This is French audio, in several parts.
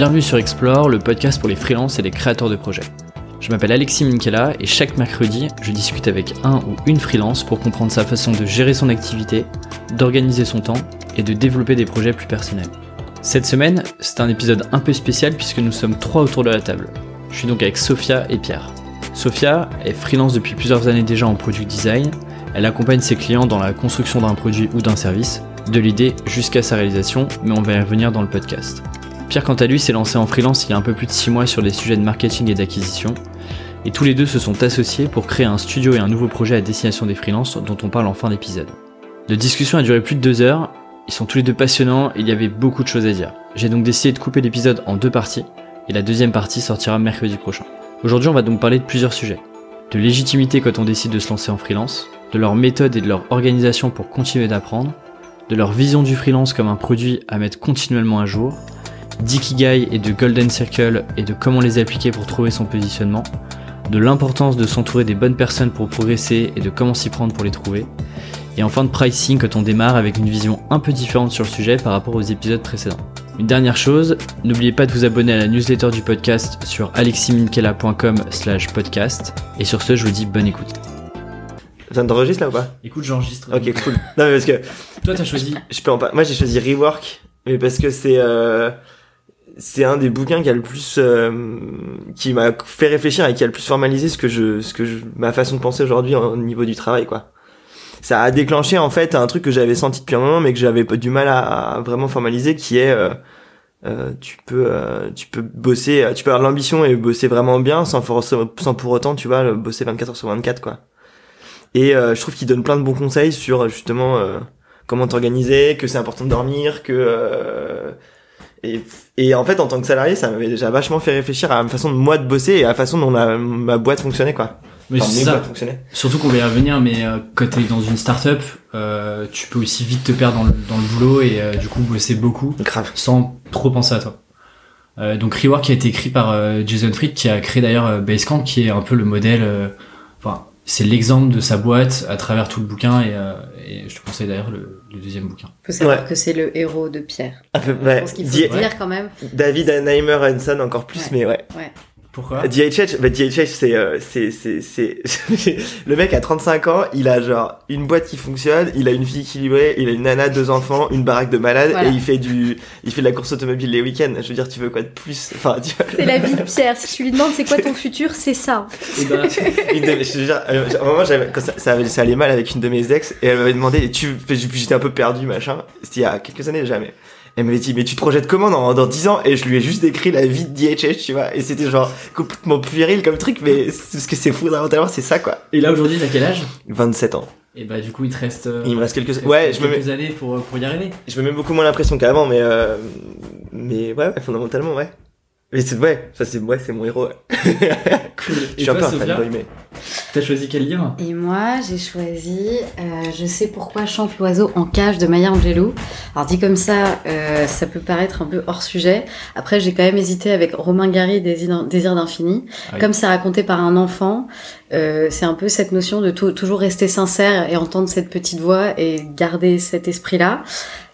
Bienvenue sur Explore, le podcast pour les freelances et les créateurs de projets. Je m'appelle Alexis Minkela et chaque mercredi, je discute avec un ou une freelance pour comprendre sa façon de gérer son activité, d'organiser son temps et de développer des projets plus personnels. Cette semaine, c'est un épisode un peu spécial puisque nous sommes trois autour de la table. Je suis donc avec Sophia et Pierre. Sophia est freelance depuis plusieurs années déjà en product design. Elle accompagne ses clients dans la construction d'un produit ou d'un service, de l'idée jusqu'à sa réalisation, mais on va y revenir dans le podcast. Pierre, quant à lui, s'est lancé en freelance il y a un peu plus de 6 mois sur les sujets de marketing et d'acquisition, et tous les deux se sont associés pour créer un studio et un nouveau projet à destination des freelances dont on parle en fin d'épisode. La discussion a duré plus de deux heures, ils sont tous les deux passionnants et il y avait beaucoup de choses à dire. J'ai donc décidé de couper l'épisode en deux parties, et la deuxième partie sortira mercredi prochain. Aujourd'hui, on va donc parler de plusieurs sujets. De légitimité quand on décide de se lancer en freelance, de leur méthode et de leur organisation pour continuer d'apprendre, de leur vision du freelance comme un produit à mettre continuellement à jour, d'ikigai et de golden circle et de comment les appliquer pour trouver son positionnement, de l'importance de s'entourer des bonnes personnes pour progresser et de comment s'y prendre pour les trouver, et enfin de pricing quand on démarre avec une vision un peu différente sur le sujet par rapport aux épisodes précédents. Une dernière chose, n'oubliez pas de vous abonner à la newsletter du podcast sur aleximinkela.com slash podcast. Et sur ce, je vous dis bonne écoute. Ça t'enregistre là ou pas? Écoute, j'enregistre. Ok, cool. Non mais parce que Toi, t'as choisi. je peux en pas. Moi j'ai choisi Rework, mais parce que c'est euh, c'est un des bouquins qui a le plus euh, qui m'a fait réfléchir et qui a le plus formalisé ce que je ce que je, ma façon de penser aujourd'hui au niveau du travail quoi. Ça a déclenché en fait un truc que j'avais senti depuis un moment mais que j'avais du mal à, vraiment formaliser qui est euh, euh, tu peux euh, tu peux bosser tu peux avoir de l'ambition et bosser vraiment bien sans for- sans pour autant tu vois bosser 24 heures sur 24 quoi. Et euh, je trouve qu'il donne plein de bons conseils sur justement euh, comment t'organiser, que c'est important de dormir, que euh, et, et en fait en tant que salarié ça m'avait déjà vachement fait réfléchir à ma façon de moi de bosser et à la façon dont la, ma boîte fonctionnait quoi. Mais Enfin, ça. Surtout qu'on va y revenir, mais euh, quand t'es dans une start-up, euh, tu peux aussi vite te perdre dans le, dans le boulot et euh, du coup bosser beaucoup Grave. sans trop penser à toi. Euh, donc Rework qui a été écrit par Jason Fried qui a créé d'ailleurs Basecamp qui est un peu le modèle, enfin c'est l'exemple de sa boîte à travers tout le bouquin et, euh, et je te conseille d'ailleurs le, le deuxième bouquin. faut savoir Ouais. que c'est le héros de Pierre. Peu, Je pense qu'il faut dire quand même. David Anheimer Hanson encore plus Ouais. mais ouais. Pourquoi DHH, bah DHH c'est euh, c'est c'est c'est le mec a 35 ans, il a genre une boîte qui fonctionne, il a une vie équilibrée, il a une nana, deux enfants, une baraque de malade Voilà. et il fait du il fait de la course automobile les week-ends. Je veux dire, tu veux quoi de plus? Enfin, C'est la vie de Pierre. Si tu lui demandes c'est quoi ton futur, c'est ça. Ben, une de mes- je veux dire, euh, à un moment, j'avais quand ça, ça, avait- ça allait mal avec une de mes ex et elle m'avait demandé tu j'étais un peu perdu machin, c'était il y a quelques années jamais. Elle m'avait dit mais tu te projettes comment dans, dans 10 ans? Et je lui ai juste décrit la vie de DHH tu vois. Et c'était genre complètement puéril comme truc mais c'est- ce que c'est fondamentalement c'est ça quoi. Et là aujourd'hui t'as quel âge? 27 ans. Et bah du coup il te reste. euh, Il me reste quelques- il te ouais, reste je me quelques années pour pour y arriver. je me mets beaucoup moins l'impression qu'avant mais euh, mais ouais, ouais fondamentalement ouais mais c'est ouais ça c'est ouais c'est mon héros. Cool. je Et suis un peu un fanboy mais t'as choisi quel livre? Et moi, j'ai choisi euh, Je sais pourquoi chante l'oiseau en cage de Maya Angelou. Alors dit comme ça, euh, ça peut paraître un peu hors sujet. Après, j'ai quand même hésité avec Romain Gary, Désir Désir d'infini. Ah oui. Comme c'est raconté par un enfant, euh, c'est un peu cette notion de tou- toujours rester sincère et entendre cette petite voix et garder cet esprit-là.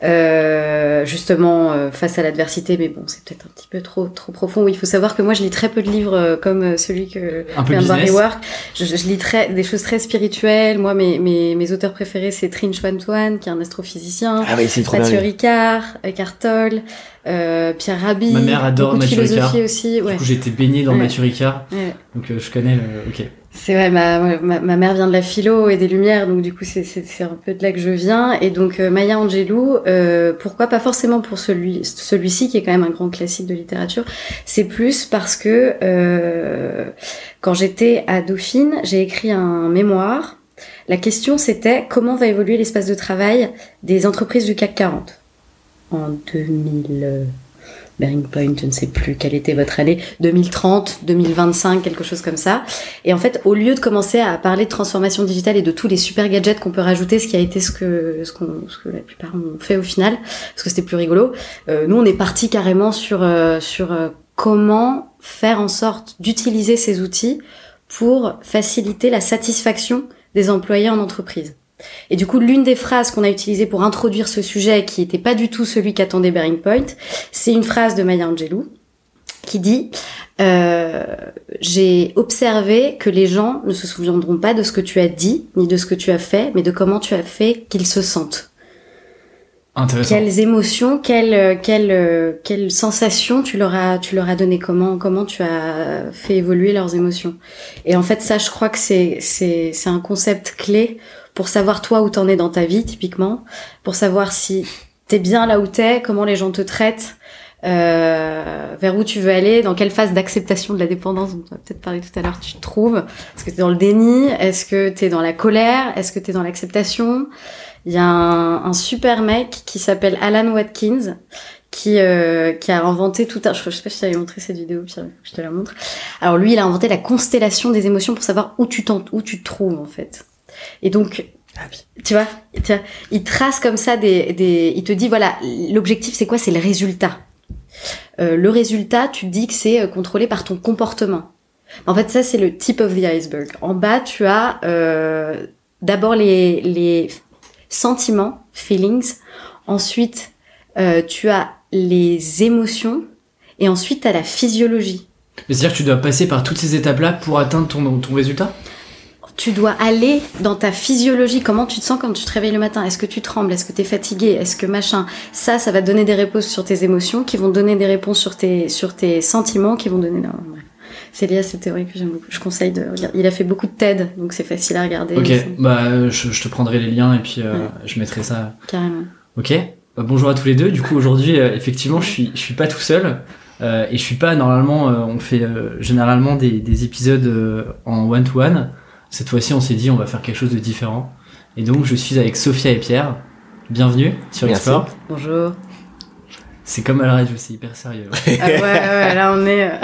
Euh, justement euh, face à l'adversité, mais bon, c'est peut-être un petit peu trop trop profond. Oui, il faut savoir que moi, je lis très peu de livres comme celui que Un de voir business. Rework. Je, je lis très, des choses très spirituelles. Moi, mes, mes, mes auteurs préférés, c'est Trin Chuan Tuan, qui est un astrophysicien, ah oui c'est trop Mathieu. Ricard, Eckhart Tolle, euh, Pierre Rabhi. Ma mère adore Mathieu Ricard. aussi. Ouais. Du coup été baigné dans Ouais. Mathieu Ricard, Ouais. donc euh, je connais le. Ok. C'est vrai, ma, ma, ma mère vient de la philo et des Lumières, donc du coup c'est c'est- c'est un peu de là que je viens. Et donc euh, Maya Angelou, euh, pourquoi pas forcément pour celui celui-ci qui est quand même un grand classique de littérature, c'est plus parce que euh, quand j'étais à Dauphine, j'ai écrit un mémoire. La question c'était comment va évoluer l'espace de travail des entreprises du CAC 40 en 2000. Bearing Point, je ne sais plus quelle était votre année, 2030, 2025, quelque chose comme ça. Et en fait, au lieu de commencer à parler de transformation digitale et de tous les super gadgets qu'on peut rajouter, ce qui a été ce que, ce, ce que la plupart ont fait au final, parce que c'était plus rigolo, euh, nous on est parti carrément sur, euh, sur euh, comment faire en sorte d'utiliser ces outils pour faciliter la satisfaction des employés en entreprise. Et du coup, l'une des phrases qu'on a utilisées pour introduire ce sujet, qui n'était pas du tout celui qu'attendait Bearing Point, c'est une phrase de Maya Angelou, qui dit euh, j'ai observé que les gens ne se souviendront pas de ce que tu as dit ni de ce que tu as fait, mais de comment tu as fait qu'ils se sentent. Intéressant. Quelles émotions, quelles quelles quelles sensations tu leur as tu leur as donné comment comment tu as fait évoluer leurs émotions. Et en fait ça je crois que c'est c'est c'est un concept clé pour savoir toi où t'en es dans ta vie typiquement, pour savoir si t'es bien là où t'es, comment les gens te traitent, euh, vers où tu veux aller, dans quelle phase d'acceptation de la dépendance, dont on va peut-être parler tout à l'heure, tu te trouves. Est-ce que tu es dans le déni? Est-ce que tu es dans la colère? Est-ce que tu es dans l'acceptation? Il y a un, super mec qui s'appelle Alan Watkins, qui, euh, qui a inventé tout un... Je sais pas si je t'avais montré cette vidéo, je te la montre. Alors lui, il a inventé la constellation des émotions pour savoir où tu, où tu te trouves, en fait. Et donc, tu vois, tu vois, il trace comme ça des, des, il te dit voilà, l'objectif c'est quoi? C'est le résultat. Euh, le résultat, tu te dis que c'est euh, contrôlé par ton comportement. En fait, ça, c'est le tip of the iceberg. En bas, tu as euh, d'abord les, les sentiments, feelings. Ensuite, euh, tu as les émotions. Et ensuite, tu as la physiologie. C'est-à-dire que tu dois passer par toutes ces étapes-là pour atteindre ton, ton résultat? Tu dois aller dans ta physiologie, comment tu te sens quand tu te réveilles le matin? Est-ce que tu trembles? Est-ce que tu es fatigué? Est-ce que machin? Ça, ça va donner des réponses sur tes émotions, qui vont donner des réponses sur tes, sur tes sentiments, qui vont donner... Non, c'est lié à cette théorie que j'aime beaucoup. Je conseille de regarder. Il a fait beaucoup de TED, donc c'est facile à regarder. Ok, bah je, je, te prendrai les liens et puis euh, ouais. je mettrai ça. Carrément. Ok, bah, bonjour à tous les deux. Du coup aujourd'hui, euh, effectivement, je suis, je suis pas tout seul. Euh, et je suis pas normalement, on fait généralement des, des épisodes en one-to-one. Cette fois-ci, on s'est dit, on va faire quelque chose de différent. Et donc, je suis avec Sophia et Pierre. Bienvenue sur Merci. Export. Bonjour. C'est comme à la radio, c'est hyper sérieux. ah ouais, ouais, là on est.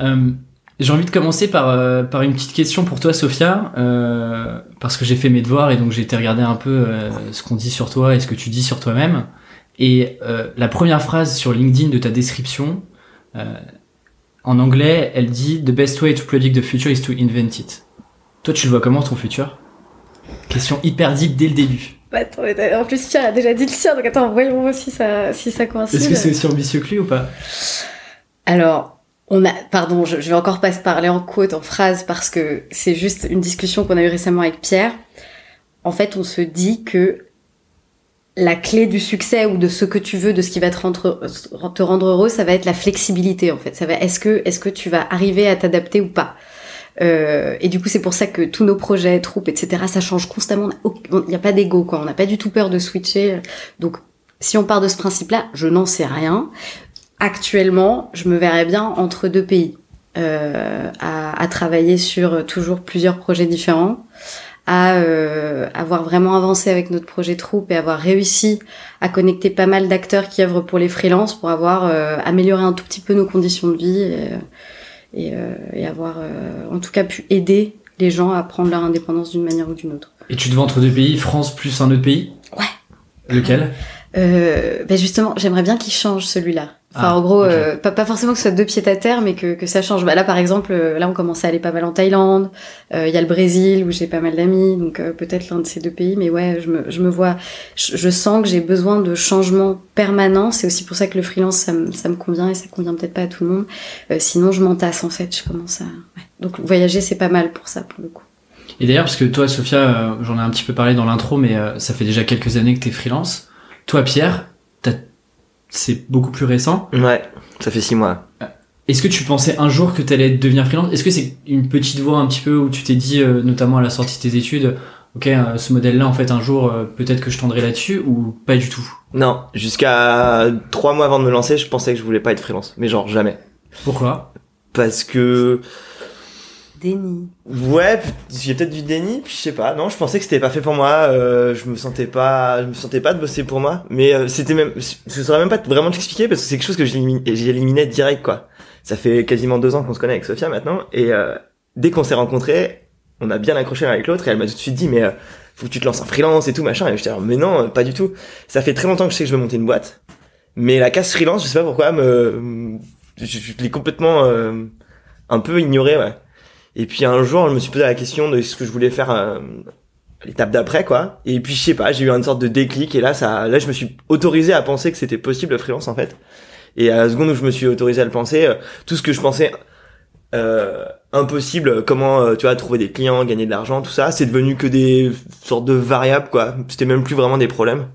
euh, j'ai envie de commencer par, euh, par une petite question pour toi, Sophia, euh, parce que j'ai fait mes devoirs et donc j'ai été regarder un peu euh, ce qu'on dit sur toi et ce que tu dis sur toi-même. Et euh, la première phrase sur LinkedIn de ta description, en anglais, elle dit The best way to predict the future is to invent it. Toi, tu le vois comment ton futur? Question hyper deep dès le début. Bah, attends, en plus, Pierre a déjà dit le sien, donc attends, voyons si ça, si ça coïncide. Est-ce que c'est aussi ambitieux que lui ou pas? Alors, on a, pardon, je, je, vais encore pas se parler en quote, en phrase, parce que c'est juste une discussion qu'on a eue récemment avec Pierre. En fait, on se dit que la clé du succès ou de ce que tu veux, de ce qui va te rendre, heureux, ça va être la flexibilité en fait. Ça va, est-ce que, est-ce que tu vas arriver à t'adapter ou pas? Euh, Et du coup, c'est pour ça que tous nos projets, troupes, etc., ça change constamment. Il n'y a pas d'ego, quoi. On n'a pas du tout peur de switcher. Donc, si on part de ce principe-là, je n'en sais rien. Actuellement, je me verrais bien entre deux pays, euh, à travailler sur toujours plusieurs projets différents à euh, avoir vraiment avancé avec notre projet troupe et avoir réussi à connecter pas mal d'acteurs qui œuvrent pour les freelances pour avoir euh, amélioré un tout petit peu nos conditions de vie et, et, euh, et avoir en tout cas pu aider les gens à prendre leur indépendance d'une manière ou d'une autre. Et tu te vends entre deux pays, France plus un autre pays? Ouais. Lequel? Ben justement, j'aimerais bien qu'il change celui-là. Enfin, Ah, en gros, euh, pas, pas forcément que ce soit deux pieds à terre, mais que, que ça change. Bah, là, par exemple, euh, là, on commence à aller pas mal en Thaïlande. Euh, Il y a le Brésil où j'ai pas mal d'amis, donc euh, peut-être l'un de ces deux pays. Mais ouais, je me, je me vois, je, je sens que j'ai besoin de changements permanents. C'est aussi pour ça que le freelance, ça me, ça me convient et ça convient peut-être pas à tout le monde. Euh, sinon, je m'entasse en fait. Je commence à. Ouais. Donc voyager, c'est pas mal pour ça, pour le coup. Et d'ailleurs, parce que toi, Sophia, j'en ai un petit peu parlé dans l'intro, mais euh, ça fait déjà quelques années que t'es freelance. Toi, Pierre, c'est beaucoup plus récent. Ouais, ça fait six mois. Est-ce que tu pensais un jour que t'allais devenir freelance? Est-ce que c'est une petite voix un petit peu où tu t'es dit, euh, notamment à la sortie de tes études, ok, euh, ce modèle-là, en fait, un jour, euh, peut-être que je tendrai là-dessus, ou pas du tout? Non, jusqu'à trois mois avant de me lancer, je pensais que je voulais pas être freelance. Mais genre jamais. Pourquoi? Parce que Déni. Ouais, a peut-être du déni, puis je sais pas. Non, je pensais que c'était pas fait pour moi. Euh, je me sentais pas, je me sentais pas de bosser pour moi. Mais euh, c'était même, je saurais même pas vraiment t'expliquer parce que c'est quelque chose que j'éliminais direct quoi. Ça fait quasiment deux ans qu'on se connaît avec Sophia maintenant et euh, dès qu'on s'est rencontrés, on a bien accroché l'un avec l'autre et elle m'a tout de suite dit mais euh, faut que tu te lances en freelance et tout machin. Et j'étais genre mais non, pas du tout. Ça fait très longtemps que je sais que je veux monter une boîte, mais la case freelance, je sais pas pourquoi, me, je, je l'ai complètement euh, un peu ignoré ouais. Et puis un jour, je me suis posé la question de ce que je voulais faire euh, l'étape d'après, quoi. Et puis je sais pas, j'ai eu une sorte de déclic et là, ça, là, je me suis autorisé à penser que c'était possible le freelance en fait. Et à la seconde où je me suis autorisé à le penser, euh, tout ce que je pensais euh, impossible, comment euh, tu vois trouver des clients, gagner de l'argent, tout ça, c'est devenu que des sortes de variables quoi. C'était même plus vraiment des problèmes.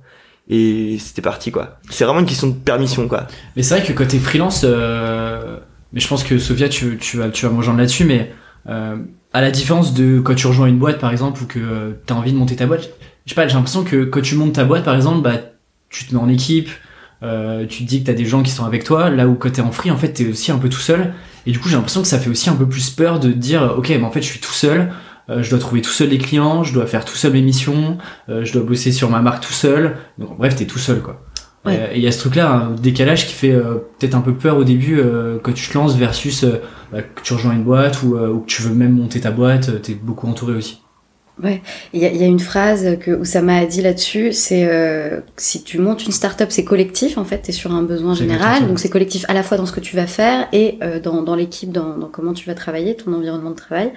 Et c'était parti quoi. C'est vraiment une question de permission quoi. Mais c'est vrai que côté freelance, euh, mais je pense que Sophia, tu, tu vas, tu vas me rejoindre là-dessus, mais euh, à la différence de quand tu rejoins une boîte par exemple ou que euh, t'as envie de monter ta boîte, je sais pas, j'ai l'impression que quand tu montes ta boîte par exemple, bah tu te mets en équipe, euh, tu te dis que t'as des gens qui sont avec toi, là où quand t'es en free, en fait t'es aussi un peu tout seul. Et du coup j'ai l'impression que ça fait aussi un peu plus peur de dire, ok, mais en fait je suis tout seul. euh, je dois trouver tout seul les clients, je dois faire tout seul mes missions, euh, je dois bosser sur ma marque tout seul. Donc bref, t'es tout seul quoi. Ouais. Euh, Et il y a ce truc-là, un décalage qui fait euh, peut-être un peu peur au début euh, quand tu te lances versus euh, bah, que tu rejoins une boîte ou, euh, ou que tu veux même monter ta boîte, euh, t'es beaucoup entouré aussi. Ouais, il y y a une phrase que Oussama a dit là-dessus, c'est euh, si tu montes une start-up, c'est collectif en fait, t'es sur un besoin général, donc c'est collectif à la fois dans ce que tu vas faire et euh, dans, dans l'équipe, dans, dans comment tu vas travailler, ton environnement de travail.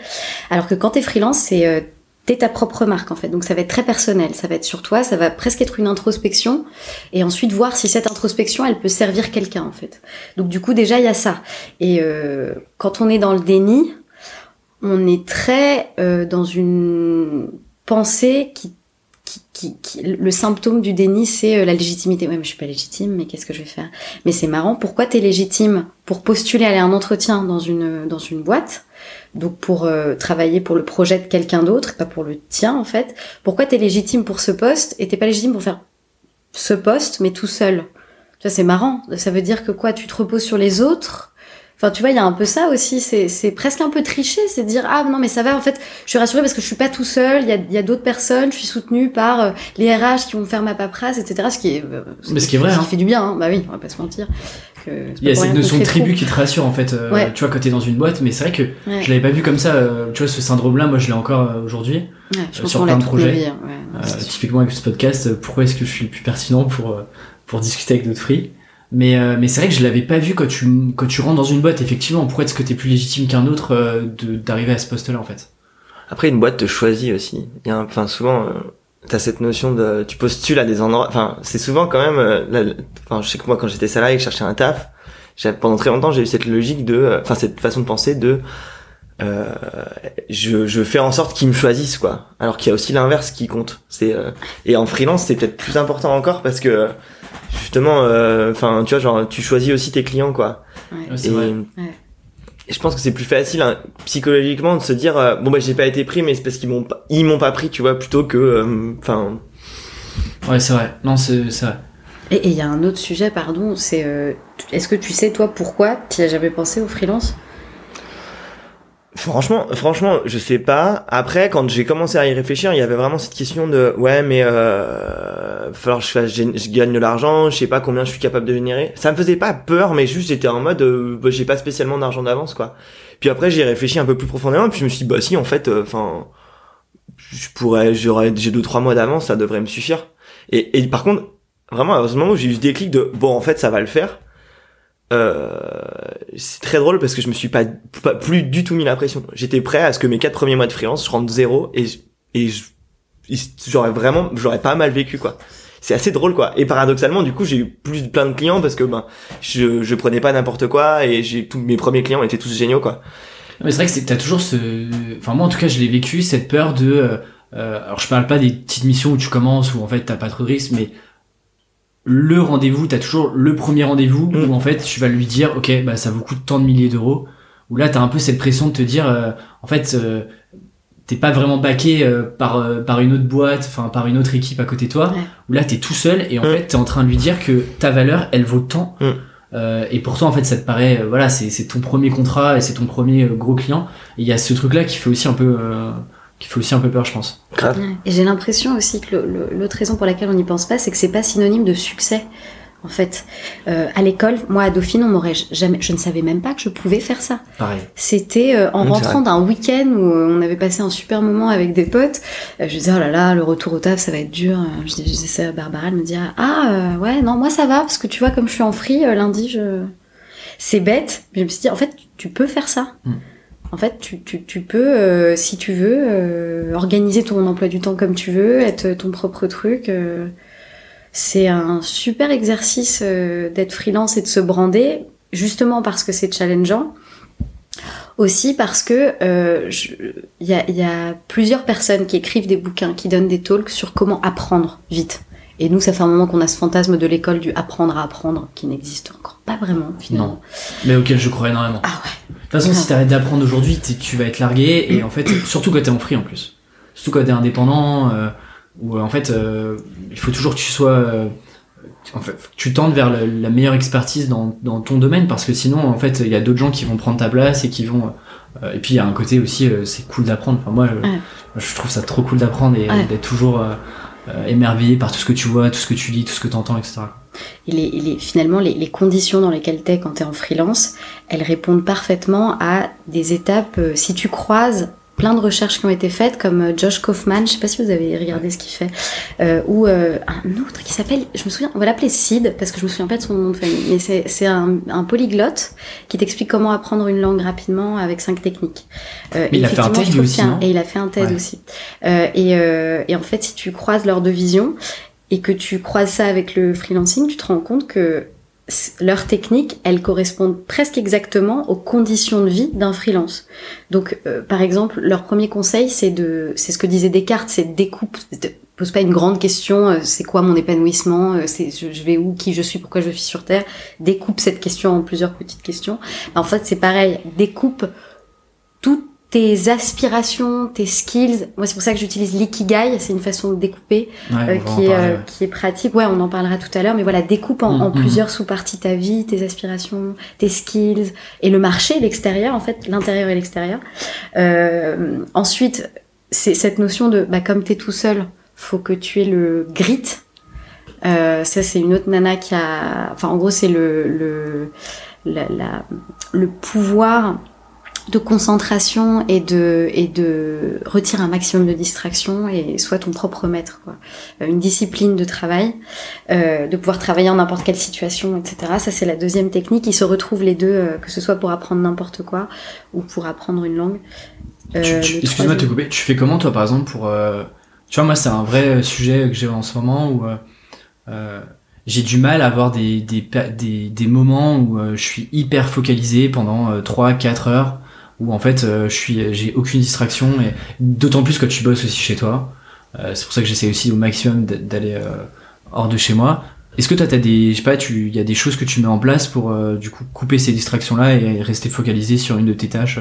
Alors que quand t'es freelance, c'est euh, t'es ta propre marque en fait, donc ça va être très personnel, ça va être sur toi, ça va presque être une introspection et ensuite voir si cette introspection elle peut servir quelqu'un en fait. Donc du coup déjà il y a ça. Et euh, quand on est dans le déni, on est très euh, dans une pensée qui, qui, qui, le symptôme du déni c'est euh, la légitimité. Ouais, mais je suis pas légitime, mais qu'est-ce que je vais faire? Mais c'est marrant, pourquoi t'es légitime? Pour postuler aller à un entretien dans une dans une boîte donc pour euh, travailler pour le projet de quelqu'un d'autre, pas pour le tien en fait. Pourquoi t'es légitime pour ce poste et t'es pas légitime pour faire ce poste mais tout seul? Tu vois, c'est marrant. Ça veut dire que quoi? Tu te reposes sur les autres? Enfin, tu vois, il y a un peu ça aussi. C'est, presque un peu tricher, c'est de dire ah non mais ça va. En fait, je suis rassurée parce que je suis pas tout seul. Il y a, il y a d'autres personnes. Je suis soutenue par euh, les RH qui vont me faire ma paperasse, etc. Ce qui est, euh, Mais ce qui est vrai, ce hein. fait du bien. Hein. Bah oui, on va pas se mentir. Il y a cette notion de tribu trop. qui te rassure en fait, euh, Ouais. tu vois, quand t'es dans une boîte, mais c'est vrai que Ouais. je l'avais pas vu comme ça, tu vois, ce syndrome-là, moi je l'ai encore aujourd'hui. Ouais, sur plein de projets. hein. Typiquement avec ce podcast, pourquoi est-ce que je suis le plus pertinent pour, pour discuter avec d'autres free mais, euh, mais c'est vrai que je l'avais pas vu quand tu, quand tu rentres dans une boîte, effectivement. Pourquoi est-ce que t'es plus légitime qu'un autre euh, d'arriver à ce poste-là, en fait? Après, une boîte te choisit aussi. Il y a enfin, souvent, euh, t'as cette notion de, tu postules à des endroits, enfin, c'est souvent quand même, euh, enfin, je sais que moi, quand j'étais salarié que je cherchais un taf, pendant très longtemps, j'ai eu cette logique de, euh, enfin, cette façon de penser de, euh, je, je fais en sorte qu'ils me choisissent, quoi. Alors qu'il y a aussi l'inverse qui compte. C'est, euh, et en freelance, c'est peut-être plus important encore parce que, justement, euh, enfin, tu vois, genre, tu choisis aussi tes clients, quoi. Ouais. Ouais, c'est Et, vrai. Ouais. et je pense que c'est plus facile hein, psychologiquement de se dire euh, bon bah j'ai pas été pris mais c'est parce qu'ils m'ont pas ils m'ont pas pris tu vois plutôt que euh, enfin Ouais, c'est vrai. Non, c'est c'est vrai. Et il y a un autre sujet, pardon, c'est euh, est-ce que tu sais toi pourquoi tu as jamais pensé au freelance? Franchement franchement je sais pas. Après quand j'ai commencé à y réfléchir il y avait vraiment cette question de ouais mais euh, falloir que je, fasse, gagne de l'argent je sais pas combien je suis capable de générer. Ça me faisait pas peur mais juste j'étais en mode euh, bah, j'ai pas spécialement d'argent d'avance quoi. Puis après j'ai réfléchi un peu plus profondément puis je me suis dit bah si en fait enfin je pourrais j'aurais j'ai deux trois mois d'avance ça devrait me suffire. Et, et par contre vraiment à ce moment où j'ai eu ce déclic de bon en fait ça va le faire euh, c'est très drôle parce que je me suis pas, pas plus du tout mis la pression j'étais prêt à ce que mes quatre premiers mois de freelance je rentre zéro et et j'aurais vraiment j'aurais pas mal vécu quoi c'est assez drôle quoi et paradoxalement du coup j'ai eu plus de plein de clients parce que ben je je prenais pas n'importe quoi et j'ai tous mes premiers clients étaient tous géniaux quoi Mais c'est vrai que t'as toujours ce. Enfin, moi en tout cas, je l'ai vécu, cette peur de. euh, euh, alors, je parle pas des petites missions où tu commences, où en fait t'as pas trop de risques, mais le rendez-vous, t'as toujours le premier rendez-vous Mm. où en fait tu vas lui dire, ok, bah ça vous coûte tant de milliers d'euros. Où là, t'as un peu cette pression de te dire, euh, en fait, euh, t'es pas vraiment baqué euh, par euh, par une autre boîte, enfin par une autre équipe à côté de toi. Ouais. Où là, t'es tout seul et en Mm. fait, t'es en train de lui dire que ta valeur, elle vaut tant. Mm. Euh, et pourtant, en fait, ça te paraît, euh, voilà, c'est c'est ton premier contrat et c'est ton premier euh, gros client. Et il y a ce truc-là qui fait aussi un peu, euh, qui fait aussi un peu peur, je pense. grave. Et j'ai l'impression aussi que l'autre raison pour laquelle on n'y pense pas, c'est que c'est pas synonyme de succès. En fait, euh, à l'école, moi à Dauphine, on m'aurait jamais, je ne savais même pas que je pouvais faire ça. C'était euh, en Mmh, rentrant d'un week-end où euh, on avait passé un super moment avec des potes. euh, je disais oh là là, le retour au taf, ça va être dur. Je, dis- je disais ça à Barbara, elle me dit ah euh, ouais non moi ça va parce que tu vois comme je suis en free euh, lundi, je c'est bête. Mais je me suis dit en fait tu peux faire ça. Mm. En fait, tu, tu, tu peux, euh, si tu veux, euh, organiser ton emploi du temps comme tu veux, être ton propre truc. euh, c'est un super exercice d'être freelance et de se brander, justement parce que c'est challengeant. Aussi parce que il y, a, y, a, plusieurs personnes qui écrivent des bouquins, qui donnent des talks sur comment apprendre vite. Et nous, ça fait un moment qu'on a ce fantasme de l'école du apprendre à apprendre, qui n'existe encore pas vraiment, finalement. Non. Mais auquel je crois énormément. Ah ouais. De toute façon, si t'arrêtes d'apprendre aujourd'hui, tu vas être largué, et en fait, surtout quand t'es en free en plus. Surtout quand t'es indépendant, euh, où en fait, euh, il faut toujours que tu sois. Euh, en fait, tu tentes vers la, la meilleure expertise dans, dans, ton domaine, parce que sinon, en fait, il y a d'autres gens qui vont prendre ta place et qui vont. Euh, et puis, il y a un côté aussi, euh, c'est cool d'apprendre. Enfin, moi, je, je, trouve ça trop cool d'apprendre et d'être toujours euh, émerveillé par tout ce que tu vois, tout ce que tu lis, tout ce que tu entends, etc. Et finalement, les, les, conditions dans lesquelles tu es quand tu es en freelance, elles répondent parfaitement à des étapes. Euh, si tu croises plein de recherches qui ont été faites, comme euh, Josh Kaufman, je sais pas si vous avez regardé ce qu'il fait, euh, ou euh, un autre qui s'appelle, je me souviens, on va l'appeler Sid, parce que je me souviens pas de son nom de famille, mais c'est un, un, polyglotte qui t'explique comment apprendre une langue rapidement avec cinq techniques. Euh, mais il a fait un TED aussi, non Et il a fait un TED ouais. aussi. Euh, et, et en fait, si tu croises leurs deux visions, et que tu croises ça avec le freelancing, tu te rends compte que leurs techniques, elles correspondent presque exactement aux conditions de vie d'un freelance. Donc, euh, par exemple, leur premier conseil, c'est de, c'est ce que disait Descartes, c'est découpe, pose pas une grande question, euh, c'est quoi mon épanouissement, euh, c'est je vais où, qui je suis, pourquoi je suis sur Terre. Découpe cette question en plusieurs petites questions. En fait, c'est pareil, découpe tout tes aspirations, tes skills. Moi, c'est pour ça que j'utilise l'ikigai. C'est une façon de découper ouais, euh, qui, est, euh, qui est pratique. Ouais, on en parlera tout à l'heure. Mais voilà, découpe en, Mm, en mm. plusieurs sous-parties ta vie, tes aspirations, tes skills et le marché, l'extérieur, en fait, l'intérieur et l'extérieur. Euh, ensuite, c'est cette notion de, bah, comme t'es tout seul, faut que tu aies le grit. Euh, ça, c'est une autre nana qui a, enfin, en gros, c'est le, le, la, la, le pouvoir de concentration et de et de retirer un maximum de distraction et soit ton propre maître quoi. Euh, une discipline de travail euh, de pouvoir travailler en n'importe quelle situation etc ça c'est la deuxième technique. Ils se retrouvent les deux euh, que ce soit pour apprendre n'importe quoi ou pour apprendre une langue. Euh, Excuse-moi de te couper. Tu fais comment toi par exemple pour euh, tu vois moi c'est un vrai sujet que j'ai en ce moment où j'ai du mal à avoir des des des, des moments où euh, je suis hyper focalisé pendant euh, 3 4 heures où en fait euh, je suis j'ai aucune distraction et d'autant plus quand tu bosses aussi chez toi. Euh, c'est pour ça que j'essaie aussi au maximum d'aller euh, hors de chez moi. Est-ce que toi t'as des je sais pas tu il y a des choses que tu mets en place pour du coup couper ces distractions là et rester focalisé sur une de tes tâches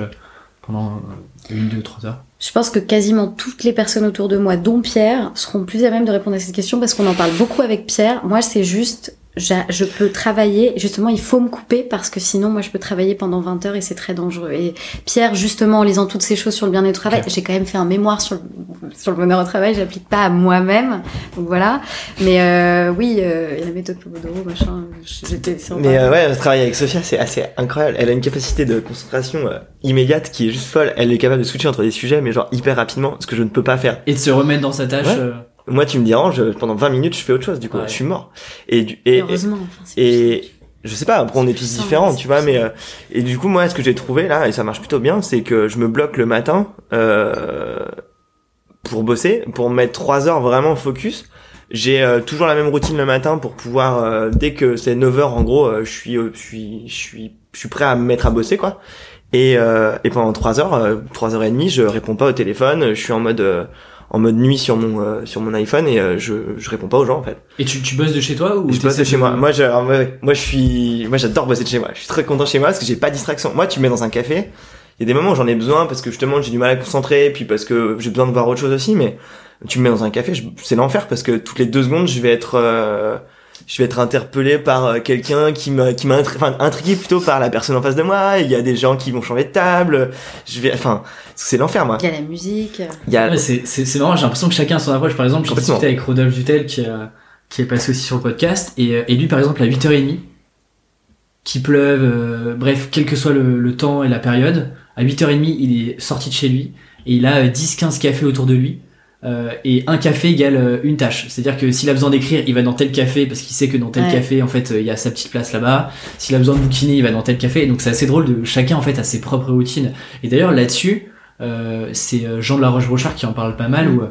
pendant une deux trois heures? Je pense que quasiment toutes les personnes autour de moi, dont Pierre, seront plus à même de répondre à cette question parce qu'on en parle beaucoup avec Pierre. Moi, c'est juste, je peux travailler, justement, il faut me couper parce que sinon, moi, je peux travailler pendant 20 heures et c'est très dangereux. Et Pierre, justement, en lisant toutes ces choses sur le bien-être au travail, j'ai quand même fait un mémoire sur le, sur le bonheur au travail, j'applique pas à moi-même. Donc voilà. Mais euh, oui, euh, la méthode Pomodoro, machin, j'étais sur Mais euh, ouais, travailler avec Sophia, c'est assez incroyable. Elle a une capacité de concentration euh, immédiate qui est juste folle. Elle est capable de switcher entre des sujets, mais genre hyper rapidement, ce que je ne peux pas faire. et de se remettre dans sa tâche Ouais. Moi, tu me déranges, pendant 20 minutes, je fais autre chose, du coup, Ouais. je suis mort. Et, du- et, et, Heureusement. enfin, c'est et je sais pas, après on est tous puissant, différents, tu vois, mais euh, et du coup moi ce que j'ai trouvé là et ça marche plutôt bien, c'est que je me bloque le matin euh, pour bosser, pour mettre trois heures vraiment focus. J'ai euh, toujours la même routine le matin pour pouvoir euh, dès que c'est 9 heures en gros, euh, je suis je suis je suis je suis prêt à me mettre à bosser quoi. Et euh, et pendant trois heures, trois heures et demie, je réponds pas au téléphone, je suis en mode euh, en mode nuit sur mon euh, sur mon iPhone et euh, je je réponds pas aux gens en fait. et tu, tu bosses de chez toi ou Je bosse de chez moi. Moi, je, alors, moi, moi, je suis, moi, j'adore bosser de chez moi. Je suis très content chez moi parce que j'ai pas de distraction. Moi, tu me mets dans un café. Il y a des moments où j'en ai besoin parce que justement, j'ai du mal à concentrer, puis parce que j'ai besoin de voir autre chose aussi. Mais tu me mets dans un café, je- c'est l'enfer parce que toutes les deux secondes, je vais être, euh, je vais être interpellé par euh, quelqu'un qui m'a, qui m'a, intri- enfin, intrigué plutôt par la personne en face de moi. Il y a des gens qui vont changer de table. Je vais, enfin, c'est l'enfer, moi. Il y a la musique. Il y a, Ouais, c'est c'est c'est marrant j'ai l'impression que chacun a son approche par exemple j'ai discuté avec Rodolphe Dutel qui a- qui est passé aussi sur le podcast et, euh, et lui par exemple à 8h30 qu'il pleuve euh, bref quel que soit le, le temps et la période à 8h30 il est sorti de chez lui et il a euh, 10-15 cafés autour de lui euh, et un café égale euh, une tâche c'est à dire que s'il a besoin d'écrire il va dans tel café parce qu'il sait que dans tel Ouais. café en fait euh, il y a sa petite place là-bas s'il a besoin de bouquiner il va dans tel café Et donc c'est assez drôle de chacun en fait a ses propres routines et d'ailleurs là-dessus euh, c'est Jean de la Roche-Brochard qui en parle pas mal où euh,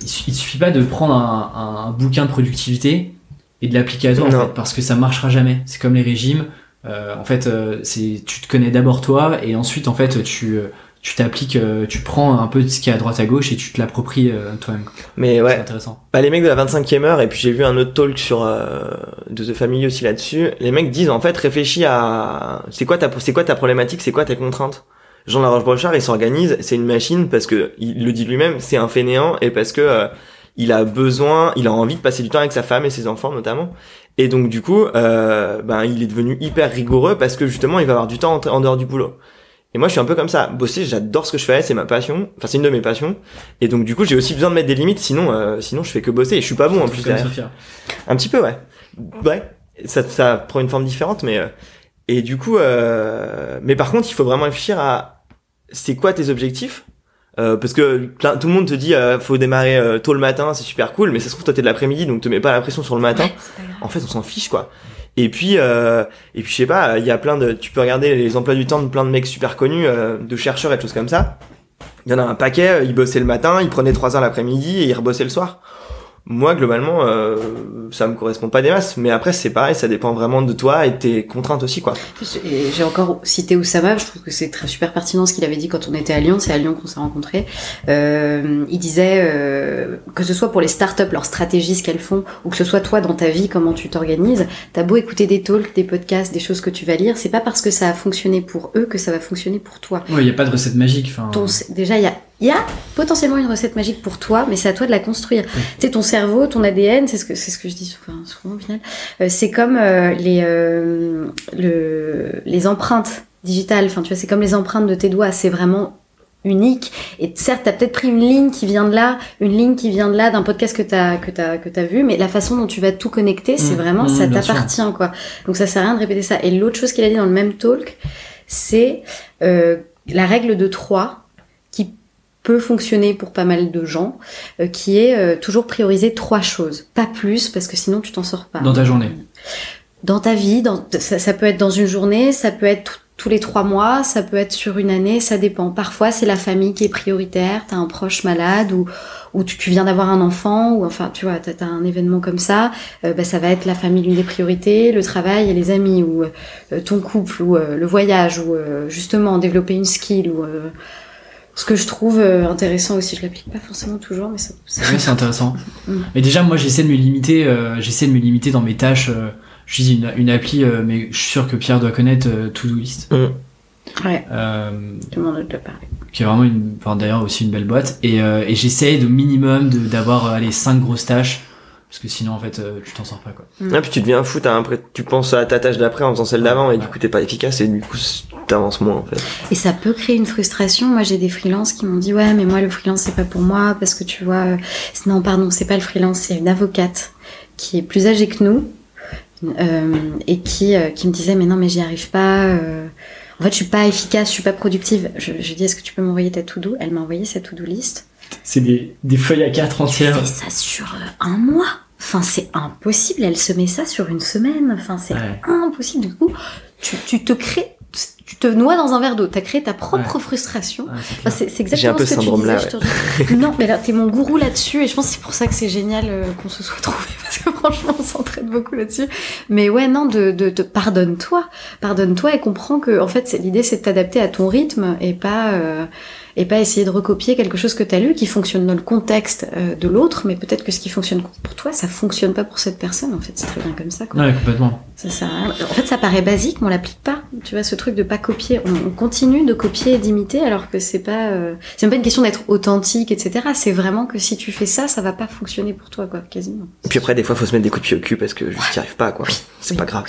il, su- il suffit pas de prendre un, un- un bouquin de productivité et de l'appliquer à toi en fait, parce que ça marchera jamais. C'est comme les régimes. Euh, en fait, euh, c'est tu te connais d'abord toi et ensuite en fait tu euh, tu t'appliques, euh, tu prends un peu de ce qui est à droite à gauche et tu te l'appropries euh, toi-même. Mais C'est ouais, intéressant. bah, les mecs de la 25e heure, et puis j'ai vu un autre talk sur euh, de The Family aussi là-dessus, les mecs disent en fait réfléchis à c'est quoi ta c'est quoi ta problématique, c'est quoi tes contraintes? Jean Laroche Brochard, il s'organise, c'est une machine parce que il le dit lui-même, c'est un fainéant et parce que euh, il a besoin, il a envie de passer du temps avec sa femme et ses enfants notamment. Et donc du coup, euh, ben il est devenu hyper rigoureux parce que justement il va avoir du temps en, en dehors du boulot. Et moi je suis un peu comme ça. Bosser, j'adore ce que je fais, c'est ma passion. Enfin c'est une de mes passions. Et donc du coup j'ai aussi besoin de mettre des limites, sinon euh, sinon je fais que bosser et je suis pas bon en plus Comme derrière. Sophia. Un petit peu ouais. Ouais. Ça ça prend une forme différente, mais euh, et du coup, euh, mais par contre il faut vraiment réfléchir à c'est quoi tes objectifs? Euh, parce que plein, tout le monde te dit euh, faut démarrer euh, tôt le matin, c'est super cool, mais ça se trouve toi t'es de l'après-midi donc te mets pas la pression sur le matin. Ouais. En fait, on s'en fiche quoi. Et puis, euh, et puis je sais pas, il y a plein de, tu peux regarder les emplois du temps de plein de mecs super connus, euh, de chercheurs et de choses comme ça. Il y en a un paquet, euh, ils bossaient le matin, ils prenaient trois heures l'après-midi et ils rebossaient le soir. Moi, globalement, euh, ça me correspond pas des masses, mais après c'est pareil, ça dépend vraiment de toi et de tes contraintes aussi quoi. Et J'ai encore cité Oussama, je trouve que c'est très super pertinent ce qu'il avait dit quand on était à Lyon, c'est à Lyon qu'on s'est rencontrés. Euh, il disait euh, que ce soit pour les startups, leur stratégie, ce qu'elles font, ou que ce soit toi dans ta vie, comment tu t'organises, t'as beau écouter des talks, des podcasts, des choses que tu vas lire, c'est pas parce que ça a fonctionné pour eux que ça va fonctionner pour toi. Ouais, il y a pas de recette magique. Enfin, Ton, déjà, il y a, il y a potentiellement une recette magique pour toi, mais c'est à toi de la construire. Tu sais, ton cerveau, ton ADN, c'est ce que, c'est ce que je dis souvent, souvent au final. Euh, c'est comme euh, les, euh, le, les empreintes digitales. Enfin, tu vois, c'est comme les empreintes de tes doigts. C'est vraiment unique. Et certes, t'as peut-être pris une ligne qui vient de là, une ligne qui vient de là, d'un podcast que t'as que t'as que t'as vu, mais la façon dont tu vas tout connecter, c'est Mmh, vraiment mmh, ça t'appartient quoi. Donc ça sert à rien de répéter ça. Et l'autre chose qu'il a dit dans le même talk, c'est euh, la règle de 3 qui peut fonctionner pour pas mal de gens, euh, qui est euh, toujours prioriser trois choses, pas plus, parce que sinon tu t'en sors pas. Dans ta journée. Dans ta vie, dans, ça, ça peut être dans une journée, ça peut être tous les trois mois, ça peut être sur une année, ça dépend. Parfois c'est la famille qui est prioritaire, t'as un proche malade ou ou tu, tu viens d'avoir un enfant ou enfin tu vois t'as as un événement comme ça, euh, bah, ça va être la famille l'une des priorités, le travail et les amis ou euh, ton couple ou euh, le voyage ou euh, justement développer une skill ou euh, ce que je trouve euh, intéressant aussi, je l'applique pas forcément toujours, mais ça, ça- Ouais, c'est intéressant. Mm. Mais déjà, moi, j'essaie de me limiter. euh, j'essaie de me limiter dans mes tâches. Euh, J'utilise une, une appli, euh, mais je suis sûr que Pierre doit connaître euh, Todoist, ouais, euh, tout le monde en a parlé. qui est vraiment une, enfin d'ailleurs aussi une belle boîte. Et, euh, et j'essaie de minimum de- d'avoir euh, allez cinq grosses tâches, parce que sinon en fait euh, tu t'en sors pas quoi. Ah, puis tu deviens fou, t'as l'impression- tu penses à ta tâche d'après en faisant celle d'avant et du coup t'es pas efficace et du coup t'avances moins en fait. Et ça peut créer une frustration. Moi, j'ai des freelances qui m'ont dit ouais, mais moi le freelance c'est pas pour moi parce que tu vois, euh, non pardon, c'est pas le freelance, c'est une avocate qui est plus âgée que nous euh, et qui euh, qui me disait mais non mais j'y arrive pas. euh, en fait, je suis pas efficace, je suis pas productive. Je, je dis est-ce que tu peux m'envoyer ta to-do? Elle m'a envoyé sa to-do list. C'est des, des feuilles à quatre entières. fais ça sur un mois. Enfin, c'est impossible. Elle se met ça sur une semaine. Enfin, c'est Ouais. impossible. Du coup, tu, tu te crées, tu te noies dans un verre d'eau. T'as créé ta propre frustration. Ouais, c'est Enfin, clair. c'est c'est exactement J'ai un peu ce que tu disais. te non, mais là, t'es mon gourou là-dessus, et je pense que c'est pour ça que c'est génial euh, qu'on se soit trouvé parce que franchement, on s'entraide beaucoup là-dessus. Mais ouais, non, de, de, de pardonne-toi, pardonne-toi et comprends que en fait, c'est- l'idée, c'est de t'adapter à ton rythme et pas euh, et pas essayer de recopier quelque chose que t'as lu qui fonctionne dans le contexte euh, de l'autre, mais peut-être que ce qui fonctionne pour toi, ça fonctionne pas pour cette personne. En fait, c'est très bien comme ça. Quoi. Ouais, complètement. Ça sert à rien. En fait, ça paraît basique, mais on l'applique pas. Tu vois, ce truc de pas copier. On, on continue de copier et d'imiter, alors que c'est pas. euh, C'est même pas une question d'être authentique, etc. C'est vraiment que si tu fais ça, ça va pas fonctionner pour toi, quoi, quasiment. Puis après des fois faut se mettre des coups de pied au cul parce que juste t'y arrives pas quoi. C'est oui, pas grave.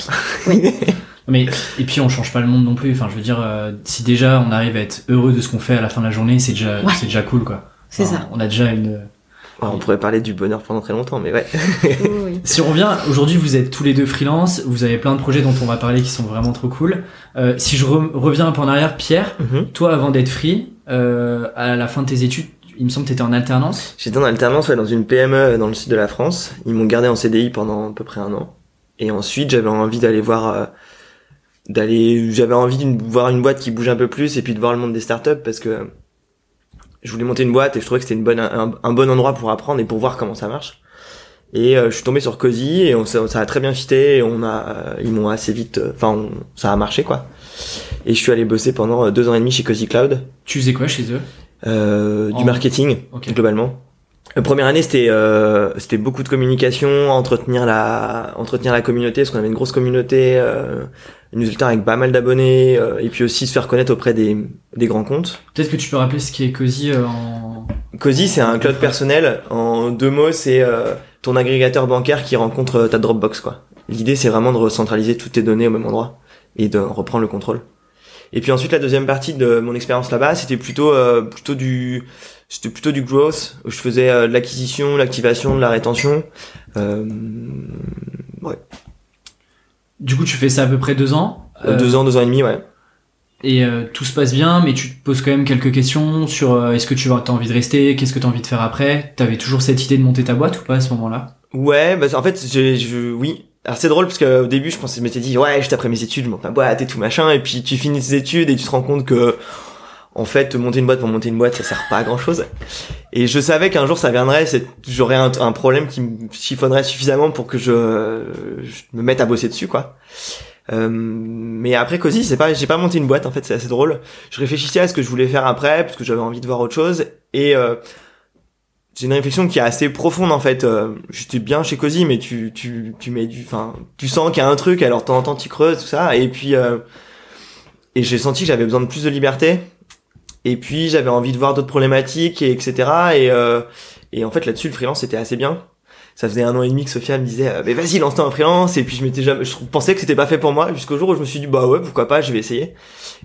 Oui. Mais et puis on change pas le monde non plus. Enfin, je veux dire, euh, si déjà on arrive à être heureux de ce qu'on fait à la fin de la journée, c'est déjà, Ouais. c'est déjà cool quoi. C'est Enfin, ça. On a déjà une. Ouais, on pourrait parler du bonheur pendant très longtemps mais ouais. Oui. Si on revient, aujourd'hui vous êtes tous les deux freelance, vous avez plein de projets dont on va parler qui sont vraiment trop cool. Euh, si je re- reviens un peu en arrière, Pierre, Mhm. toi avant d'être free, euh, à la fin de tes études, il me semble que t'étais en alternance. J'étais en alternance ouais, dans une PME dans le sud de la France. Ils m'ont gardé en CDI pendant à peu près un an. Et ensuite j'avais envie d'aller voir euh, d'aller j'avais envie de voir une boîte qui bouge un peu plus et puis de voir le monde des startups parce que je voulais monter une boîte et je trouvais que c'était une bonne un, un bon endroit pour apprendre et pour voir comment ça marche. Et euh, je suis tombé sur Cozy et on, ça, ça a très bien fité. Et on a, euh, ils m'ont assez vite, euh, enfin, ça a marché quoi. Et je suis allé bosser pendant deux ans et demi chez Cozy Cloud, Tu faisais quoi chez eux? Euh, du marketing globalement. La première année, c'était euh, c'était beaucoup de communication, entretenir la entretenir la communauté, parce qu'on avait une grosse communauté, euh, une newsletter avec pas mal d'abonnés, euh, et puis aussi se faire connaître auprès des des grands comptes. Peut-être que tu peux rappeler ce qui est Cozy euh, en. Cozy, c'est un cloud personnel. En deux mots, c'est euh, ton agrégateur bancaire qui rencontre euh, ta Dropbox, quoi. L'idée, c'est vraiment de recentraliser toutes tes données au même endroit et de reprendre le contrôle. Et puis ensuite, la deuxième partie de mon expérience là-bas, c'était plutôt euh, plutôt du c'était plutôt du growth où je faisais euh, de l'acquisition, l'activation, de la rétention. Euh, ouais, Du coup, tu fais ça à peu près deux ans. euh, deux ans, deux ans et demi, ouais. Et euh, tout se passe bien, mais tu te poses quand même quelques questions sur euh, est-ce que tu as envie de rester, qu'est-ce que tu as envie de faire après? T'avais toujours cette idée de monter ta boîte ou pas à ce moment-là? Ouais, bah, en fait, j'ai, je, oui. Alors c'est drôle parce qu'au début, je pensais, je m'étais dit, ouais, juste après mes études, je monte ma boîte et tout machin, et puis tu finis tes études et tu te rends compte que, en fait, monter une boîte pour monter une boîte, ça sert pas à grand chose. Et je savais qu'un jour ça viendrait, j'aurais un, un problème qui me chiffonnerait suffisamment pour que je, je me mette à bosser dessus, quoi. Euh, mais après Cozy, c'est pas, j'ai pas monté une boîte en fait, c'est assez drôle. Je réfléchissais à ce que je voulais faire après parce que j'avais envie de voir autre chose et euh, c'est une réflexion qui est assez profonde en fait. Euh, J'étais bien chez Cozy, mais tu tu tu mets du, enfin, tu sens qu'il y a un truc. Alors de temps en temps tu creuses tout ça et puis euh, et j'ai senti que j'avais besoin de plus de liberté. Et puis j'avais envie de voir d'autres problématiques et etc. Et euh, et en fait là-dessus le freelance c'était assez bien. Ça faisait un an et demi que Sophia me disait mais vas-y lance-toi en freelance et puis je m'étais jamais je pensais que c'était pas fait pour moi jusqu'au jour où je me suis dit bah ouais pourquoi pas je vais essayer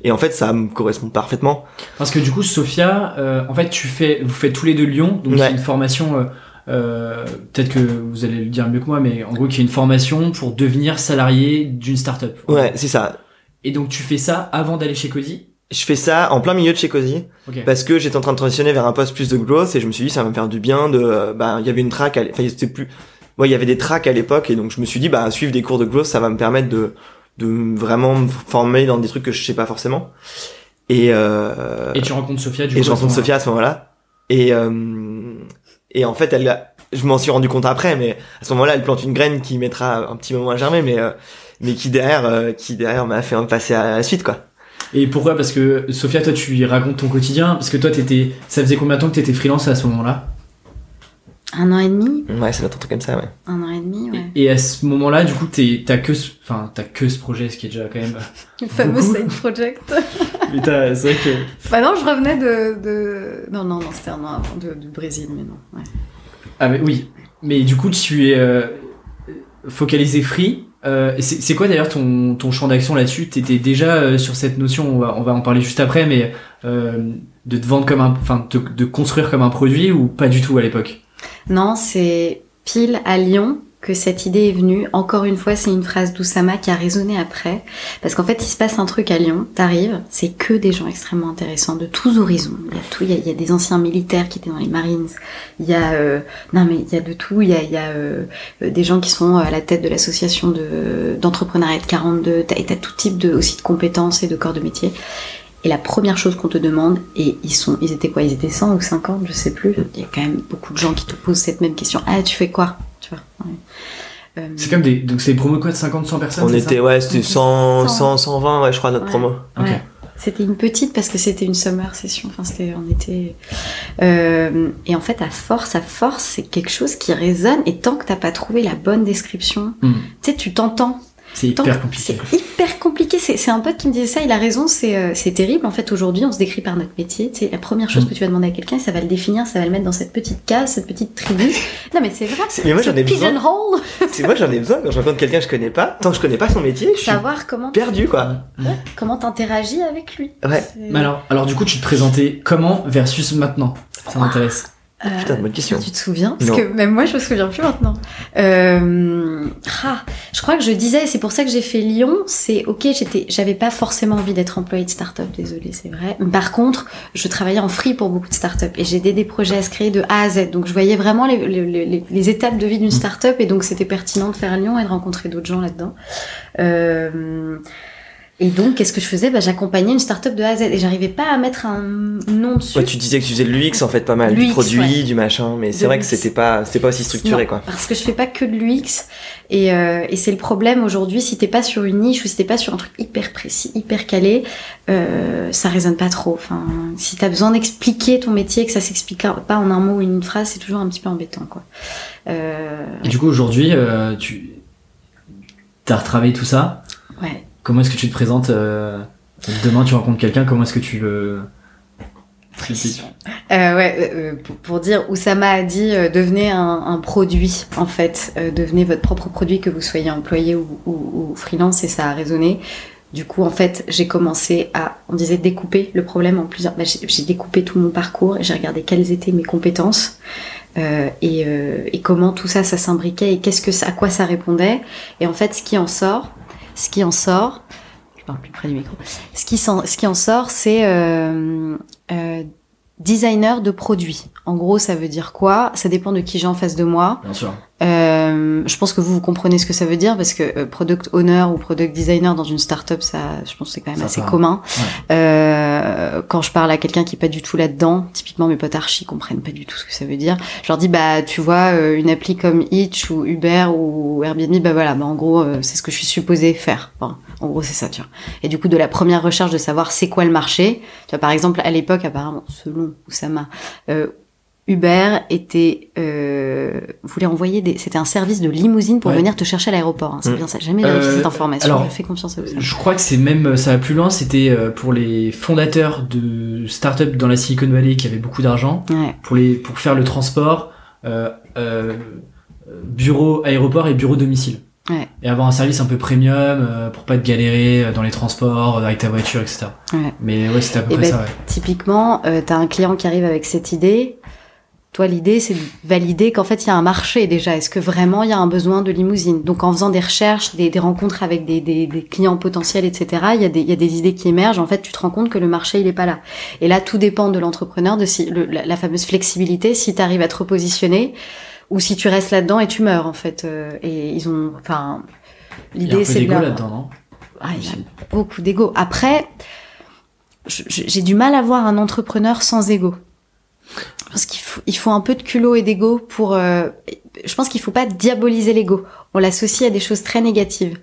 et en fait ça me correspond parfaitement Parce que du coup, Sophia, euh, en fait, tu fais, vous faites tous les deux Lyon, donc il y a Ouais. une formation. euh, euh, Peut-être que vous allez le dire mieux que moi, mais en gros, qui est une formation pour devenir salarié d'une startup. ouais c'est ça Et donc, tu fais ça avant d'aller chez Cozy? Je fais ça en plein milieu de chez Cozy Ok. parce que j'étais en train de transitionner vers un poste plus de growth et je me suis dit ça va me faire du bien de euh, bah il y avait une track enfin c'était plus ouais il y avait des tracks à l'époque et donc je me suis dit bah suivre des cours de growth ça va me permettre de de vraiment me former dans des trucs que je sais pas forcément et euh, Et tu rencontres Sophia du et coup. je rencontre. Sophia à ce moment-là et euh, et en fait elle je m'en suis rendu compte après mais à ce moment-là elle plante une graine qui mettra un petit moment à germer mais euh, mais qui derrière euh, qui derrière m'a fait passer à la suite quoi Et pourquoi? Parce que Sophia, toi, tu lui racontes ton quotidien. Parce que toi, t'étais, ça faisait combien de temps que t'étais freelance à ce moment-là? Un an et demi ouais c'est un truc comme ça ouais Un an et demi, ouais. Et à ce moment-là, du coup, t'es- t'as que, ce- enfin, t'as que ce projet, ce qui est déjà quand même. Le fameux side project. Mais t'as- c'est vrai que. bah non, je revenais de... de... Non, non, non, c'était un an avant de, du Brésil, mais non. Ouais. Ah mais oui. Mais du coup, tu es euh, focalisé free. Euh, c'est quoi d'ailleurs ton, champ d'action là-dessus? T'étais déjà euh, sur cette notion, on va, en parler juste après, mais euh, de te vendre comme un, de construire comme un produit ou pas du tout à l'époque? Non, c'est pile à Lyon que cette idée est venue. Encore une fois, c'est une phrase d'Oussama qui a résonné après. Parce qu'en fait, il se passe un truc à Lyon. T'arrives, c'est que des gens extrêmement intéressants de tous horizons. Il y a tout. Il y a, des anciens militaires qui étaient dans les Marines. Il y a, euh, non mais il y a de tout. Il y a, euh, euh, des gens qui sont à la tête de l'association de d'entrepreneuriat de 42. T'as, et t'as tout type de aussi de compétences et de corps de métier. Et la première chose qu'on te demande, et ils sont, ils étaient quoi? Ils étaient 100 ou 50, je sais plus. Il y a quand même beaucoup de gens qui te posent cette même question. Ah, tu fais quoi? Tu vois ouais. Euh, C'est comme des, donc c'est des promos quoi de 50-100 personnes On était, ça ouais, c'était 100, 100, 100, 120, ouais, je crois, notre Ouais. promo. Ok. Ouais. C'était une petite parce que c'était une summer session. Enfin, c'était, on était. Euh, et en fait, à force, à force, c'est quelque chose qui résonne. Et tant que t'as pas trouvé la bonne description, Hmm. tu sais, tu t'entends. C'est Tant hyper compliqué. C'est hyper compliqué. C'est c'est un pote qui me disait ça. Il a raison. C'est euh, terrible. En fait, aujourd'hui, on se décrit par notre métier. C'est la première chose Mm. que tu vas demander à quelqu'un, ça va le définir, ça va le mettre dans cette petite case, cette petite tribu. Non, mais c'est vrai. C'est- Mais moi, j'en ai C'est besoin. pigeonhole. C'est moi, j'en ai besoin quand je rencontre quelqu'un que je connais pas. Tant que je connais pas son métier, je suis Savoir comment perdu, quoi. comment t'interagis avec lui. Ouais. Mais alors, alors du coup, tu te présentais comment versus maintenant? Ça m'intéresse. Euh, Putain, bonne question. Tu te souviens Parce Non. que même moi, je me souviens plus maintenant. Euh, ah, je crois que je disais, c'est pour ça que j'ai fait Lyon. C'est ok, j'étais, j'avais pas forcément envie d'être employée de start-up, désolée, c'est vrai. Mais Par contre, je travaillais en free pour beaucoup de start-up et j'ai aidé des projets à se créer de A à Z. Donc je voyais vraiment les, les, les- les étapes de vie d'une start-up et donc c'était pertinent de faire Lyon et de rencontrer d'autres gens là-dedans. Euh, Et donc, qu'est-ce que je faisais? Bah, J'accompagnais une start-up de A à Z et j'arrivais pas à mettre un nom dessus. Ouais, tu disais que tu faisais de l'UX en fait pas mal, du produit, ouais. du machin, mais De c'est vrai que c'était pas, c'était pas aussi structuré Non, quoi. Parce que je fais pas que de l'UX et, euh, et c'est le problème aujourd'hui. Si t'es pas sur une niche ou si t'es pas sur un truc hyper précis, hyper calé, euh, ça résonne pas trop. Enfin, si t'as besoin d'expliquer ton métier, que ça s'explique pas en un mot ou une phrase, c'est toujours un petit peu embêtant, quoi. Euh, Et du coup, aujourd'hui, euh, tu as retravaillé tout ça? ouais. Comment est-ce que tu te présentes euh, Demain, tu rencontres quelqu'un, comment est-ce que tu le. Euh, ouais, euh, euh, pour, pour dire, Oussama a dit, euh, devenez un, un produit, en fait. Euh, devenez votre propre produit, que vous soyez employé ou, ou, ou freelance, et ça a résonné. Du coup, en fait, j'ai commencé à, on disait découper le problème en plusieurs. bah, j'ai découpé tout mon parcours et j'ai regardé quelles étaient mes compétences euh, et, euh, et comment tout ça, ça s'imbriquait et qu'est-ce que, ça- à quoi ça répondait. Et en fait, ce qui en sort, ce qui en sort, je parle plus près du micro. Ce qui, en sort, c'est euh, euh, designer de produits. En gros, ça veut dire quoi? Ça dépend de qui j'ai en face de moi. Bien sûr. Euh, je pense que vous, vous comprenez ce que ça veut dire parce que euh, product owner ou product designer dans une startup, ça, je pense que c'est quand même Ça assez commun. Ouais. Euh, quand je parle à quelqu'un qui est pas du tout là-dedans, typiquement mes potes archi comprennent pas du tout ce que ça veut dire. Je leur dis bah tu vois euh, une appli comme Hitch ou Uber ou Airbnb, bah voilà, bah en gros euh, c'est ce que je suis supposé faire. Enfin, en gros c'est ça, tu vois. Et du coup de la première recherche de savoir c'est quoi le marché, tu vois par exemple à l'époque apparemment selon Oussama, euh, Uber était euh, voulait envoyer des c'était un service de limousine pour Ouais. venir te chercher à l'aéroport. hein. C'est Mm. bien ça. J'ai Jamais vérifié Euh, cette information. alors, je fais confiance à Oussama. Je crois que c'est même, ça va plus loin, c'était euh, pour les fondateurs de startups dans la Silicon Valley qui avaient beaucoup d'argent, Ouais. pour, les, pour faire le transport, euh, euh, bureau, aéroport et bureau domicile. Ouais. Et avoir un service un peu premium euh, pour pas te galérer euh, dans les transports, euh, avec ta voiture, etc. Ouais. Mais ouais, c'était à peu Et près ben, ça, ouais. Typiquement, euh, tu as un client qui arrive avec cette idée. Toi, l'idée, c'est de valider qu'en fait, il y a un marché déjà. Est-ce que vraiment il y a un besoin de limousine? Donc, en faisant des recherches, des, des rencontres avec des, des, des clients potentiels, etc., il y, a des, il y a des idées qui émergent. En fait, tu te rends compte que le marché, il est pas là. Et là, tout dépend de l'entrepreneur, de si le- la, la fameuse flexibilité, si tu arrives à te repositionner ou si tu restes là-dedans et tu meurs, en fait. Euh, et ils ont, enfin, Il y a un l'idée, peu c'est d'ego leur- là-dedans, non? Ah, il y a beaucoup d'ego. Après, j'ai du mal à voir un entrepreneur sans ego. Parce qu'il il faut un peu de culot et d'ego pour. euh, je pense qu'il faut pas diaboliser l'ego. On l'associe à des choses très négatives.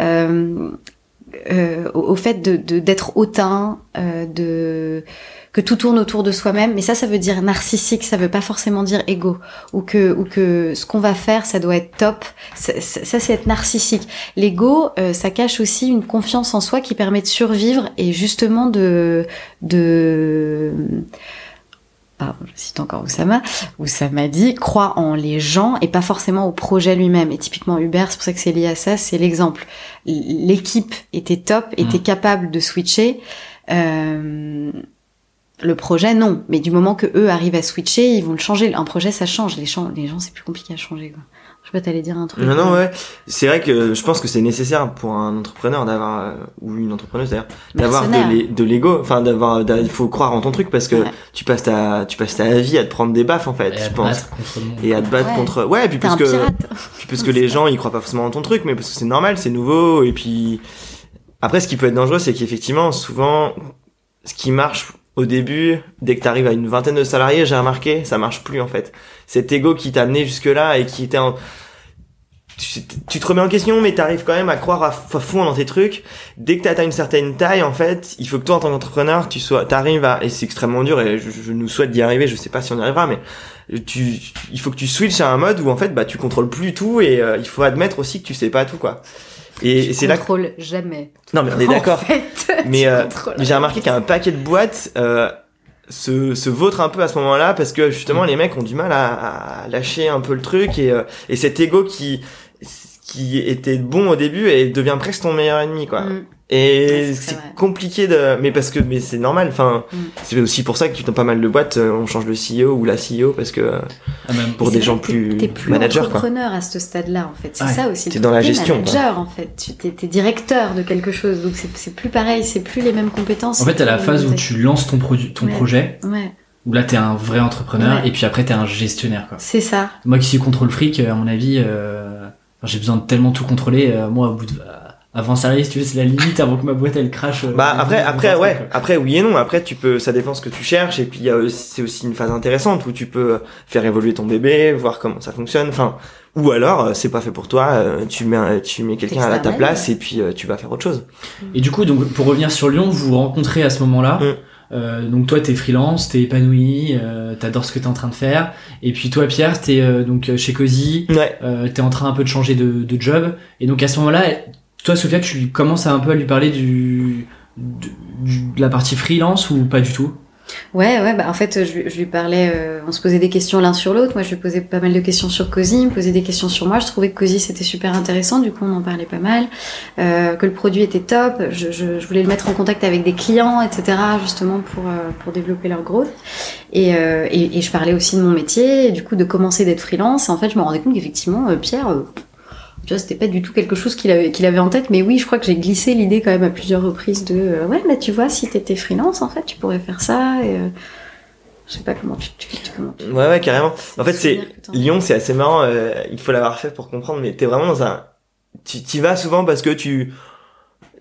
Euh, euh, au, fait de de- d'être hautain, euh, de que tout tourne autour de soi-même. Mais ça, ça veut dire narcissique. Ça veut pas forcément dire égo. Ou que ou que ce qu'on va faire, ça doit être top. Ça, ça- ça, c'est être narcissique. L'ego, euh, ça cache aussi une confiance en soi qui permet de survivre et justement de de pardon, je cite encore Oussama, Oussama dit croit en les gens et pas forcément au projet lui-même. Et typiquement Uber, c'est pour ça que c'est lié à ça, c'est l'exemple. L'équipe était top, était Mhm. capable de switcher. Euh, le projet, non. Mais du moment que eux arrivent à switcher, ils vont le changer. Un projet, ça change. Les, gens, les gens, c'est plus compliqué à changer. Quoi. Je sais pas, t'allais dire un truc. Non, non, ouais. C'est vrai que je pense que c'est nécessaire pour un entrepreneur d'avoir, euh, ou une entrepreneuse d'ailleurs, d'avoir de l'ego. Enfin, d'avoir, d'a- il faut croire en ton truc parce que Ouais. tu passes ta, tu passes ta vie à te prendre des baffes en fait, Et à je te pense. battre contre le monde. Et à te battre Ouais. contre. Ouais, et puis parce que, puis parce que les gens ils croient pas forcément en ton truc, mais parce que c'est normal, c'est nouveau. Et puis après, ce qui peut être dangereux, c'est qu'effectivement, souvent, ce qui marche au début, dès que t'arrives à une vingtaine de salariés, j'ai remarqué, ça marche plus en fait. Cet ego qui t'a amené jusque là et qui était en tu, tu te remets en question, mais t'arrives quand même à croire à fond dans tes trucs. Dès que t'atteins une certaine taille, en fait, il faut que toi, en tant qu'entrepreneur, tu sois, t'arrives à, et c'est extrêmement dur, et je, je nous souhaite d'y arriver, je sais pas si on y arrivera, mais tu, il faut que tu switches à un mode où, en fait, bah, tu contrôles plus tout, et euh, il faut admettre aussi que tu sais pas tout, quoi. Et, et c'est là que... contrôle jamais. Non, mais on est d'accord. Fait, Mais euh, j'ai remarqué qu'il y a un paquet de boîtes euh, se, se vautrent un peu à ce moment-là parce que justement les mecs ont du mal à, à lâcher un peu le truc et, euh, et cet ego qui qui était bon au début et devient presque ton meilleur ennemi quoi. Mm. Et Ouais, c'est compliqué de mais parce que mais c'est normal enfin Mm. c'est aussi pour ça que dans pas mal de boîtes euh, on change le CEO ou la CEO parce que euh, Ah, même pour des gens plus T'es plus managers quoi. entrepreneur à ce stade-là, en fait. C'est Ouais. ça aussi. T'es dans la gestion, quoi. manager, en fait. Tu t'es, t'es directeur de quelque chose. Donc, c'est, c'est plus pareil. C'est plus les mêmes compétences. En fait, t'as la phase où tu lances ton, produit, ton Ouais. projet, Ouais, où là t'es un vrai entrepreneur, Ouais. et puis après t'es un gestionnaire. Quoi. c'est ça. Moi qui suis contrôle fric, à mon avis, euh, j'ai besoin de tellement tout contrôler. euh, moi, au bout de, avant salarié, si tu veux, c'est la limite avant que ma boîte elle crache. euh, Bah après, après, ouais, quoi. après oui et non. Après, tu peux, ça dépend ce que tu cherches. Et puis c'est aussi une phase intéressante où tu peux faire évoluer ton bébé, voir comment ça fonctionne. Enfin, ou alors euh, c'est pas fait pour toi. euh, Tu mets, tu mets quelqu'un à ta place et puis euh, tu vas faire autre chose. Et du coup, donc pour revenir sur Lyon, vous vous rencontrez à ce moment-là. Mm. Euh, donc toi, t'es freelance, t'es épanoui, euh, t'adores ce que t'es en train de faire. Et puis toi, Pierre, t'es euh, donc chez Cozy, Ouais. euh, t'es en train un peu de changer de, de job. Et donc à ce moment-là, toi, Sophia, tu commences un peu à lui parler du, de, du- de la partie freelance ou pas du tout? Ouais, ouais, bah en fait, je, lui- parlais, euh, on se posait des questions l'un sur l'autre. Moi, je lui posais pas mal de questions sur Cozy, il me posait des questions sur moi. Je trouvais que Cozy c'était super intéressant, du coup, on en parlait pas mal. Euh, que le produit était top. Je, je, je voulais le mettre en contact avec des clients, etc., justement pour euh, pour développer leur growth. Et, euh, et, et je parlais aussi de mon métier, du coup, de commencer d'être freelance. Et en fait, je me rendais compte qu'effectivement, euh, Pierre. Tu vois, c'était pas du tout quelque chose qu'il avait, qu'il avait en tête, mais oui, je crois que j'ai glissé l'idée quand même à plusieurs reprises de euh, ouais, bah tu vois, si t'étais freelance, en fait, tu pourrais faire ça. Et, euh, je sais pas comment tu, tu, tu- comment tu- Ouais, ouais, carrément. En fait, c'est. Lyon, c'est assez marrant. euh, il faut l'avoir fait pour comprendre, mais t'es vraiment dans un. Tu t'y vas souvent parce que tu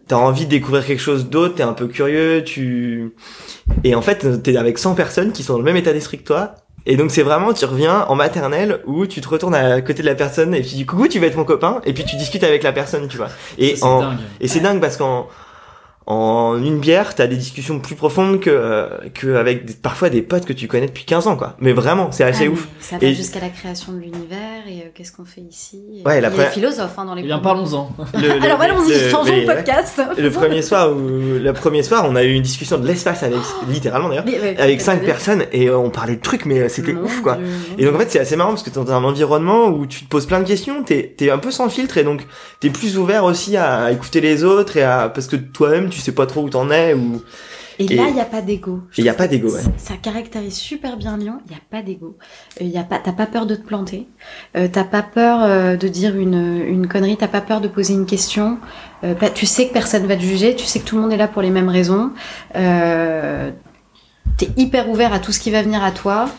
t'as envie de découvrir quelque chose d'autre. T'es un peu curieux. Tu et en fait, t'es avec 100 personnes qui sont dans le même état d'esprit que toi. Et donc c'est vraiment, tu reviens en maternelle où tu te retournes à côté de la personne et tu dis coucou, tu vas être mon copain et puis tu discutes avec la personne, tu vois. Et c'est en, dingue. et c'est dingue parce qu'en en une bière, t'as des discussions plus profondes que euh, que avec des- parfois des potes que tu connais depuis 15 ans, quoi. Mais vraiment, c'est assez Ah, ouf. Ça va Et- jusqu'à la création de l'univers et euh, qu'est-ce qu'on fait ici. Et Ouais, la première- des philosophes hein, dans les Eh bien, parlons-en. Le- le- Alors allons-y, le- changeons mais, de podcast. ouais, Le premier soir, où, le premier soir, on a eu une discussion de l'espace avec, littéralement d'ailleurs, ouais, avec cinq personnes et euh, on parlait de trucs, mais euh, c'était ouf, quoi. Dieu, Et donc en fait c'est assez marrant parce que t'es dans un environnement où tu te poses plein de questions, t'es es un peu sans filtre et donc t'es plus ouvert aussi à écouter les autres et à parce que toi-même tu sais pas trop où t'en es ou Et, Et- là, il n'y a pas d'ego. Je et y a pas d'ego, ouais. ça- caractérise super bien Lyon. Il n'y a pas d'ego. Il y a pas, t'as pas peur de te planter. Euh, t'as pas peur euh, de dire une, une connerie. T'as pas peur de poser une question. Euh, tu sais que personne va te juger. Tu sais que tout le monde est là pour les mêmes raisons. T'es hyper ouvert à tout ce qui va venir à toi.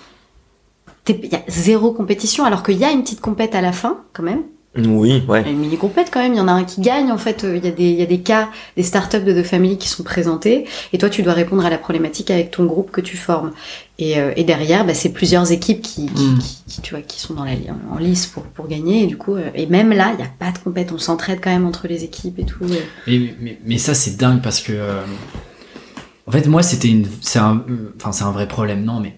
Il y a zéro compétition, alors qu'il y a une petite compète à la fin, quand même. Oui. Ouais. Il y a une mini compète quand même, il y en a un qui gagne en fait, euh, il y a des il y a des cas des startups de The Family qui sont présentés. Et toi tu dois répondre à la problématique avec ton groupe que tu formes. Et, euh, et derrière bah, c'est plusieurs équipes qui, qui, Mm. qui- qui, tu vois qui sont dans la en lice pour pour gagner. Et du coup euh, et même là, il n'y a pas de compète, on s'entraide quand même entre les équipes et tout. et- Mais, mais, mais ça c'est dingue parce que euh, en fait moi c'était une c'est un euh, enfin c'est un vrai problème. Non mais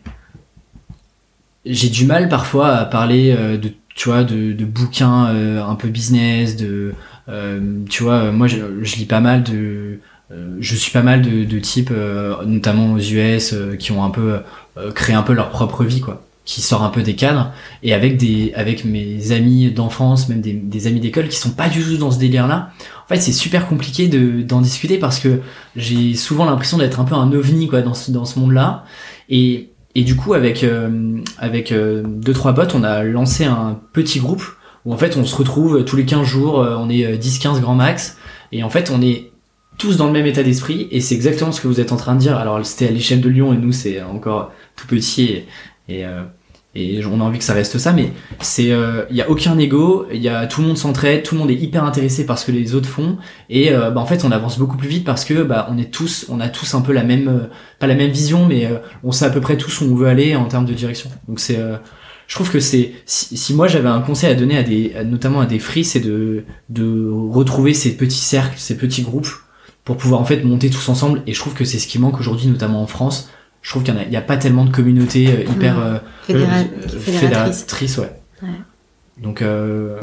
j'ai du mal parfois à parler euh, de tu vois de, de bouquins euh, un peu business de euh, tu vois moi je, je lis pas mal de euh, je suis pas mal de, de types euh, notamment aux US euh, qui ont un peu euh, créé un peu leur propre vie quoi. Qui sort un peu des cadres. Et avec des avec mes amis d'enfance même des, des amis d'école qui sont pas du tout dans ce délire là en fait c'est super compliqué de d'en discuter parce que j'ai souvent l'impression d'être un peu un ovni quoi dans ce dans ce monde là et et du coup avec euh, avec euh, deux trois potes on a lancé un petit groupe où en fait on se retrouve tous les 15 jours euh, on est 10 15 grand max. Et en fait on est tous dans le même état d'esprit et c'est exactement ce que vous êtes en train de dire. Alors c'était à l'échelle de Lyon et nous c'est encore tout petit et, et euh, et on a envie que ça reste ça, mais c'est, il y a aucun ego, il y a tout le monde s'entraide, tout le monde est hyper intéressé par ce que les autres font, et euh, bah, en fait on avance beaucoup plus vite parce que bah on est tous, on a tous un peu la même, euh, pas la même vision, mais euh, on sait à peu près tous où on veut aller en termes de direction. Donc c'est, euh, je trouve que c'est, si, si moi j'avais un conseil à donner à des, notamment à des free, c'est de, de retrouver ces petits cercles, ces petits groupes pour pouvoir en fait monter tous ensemble. Et je trouve que c'est ce qui manque aujourd'hui, notamment en France. Je trouve qu'il y en a, a pas tellement de communautés euh, hyper euh, euh, fédératrice. fédératrices, ouais. Ouais. Donc euh,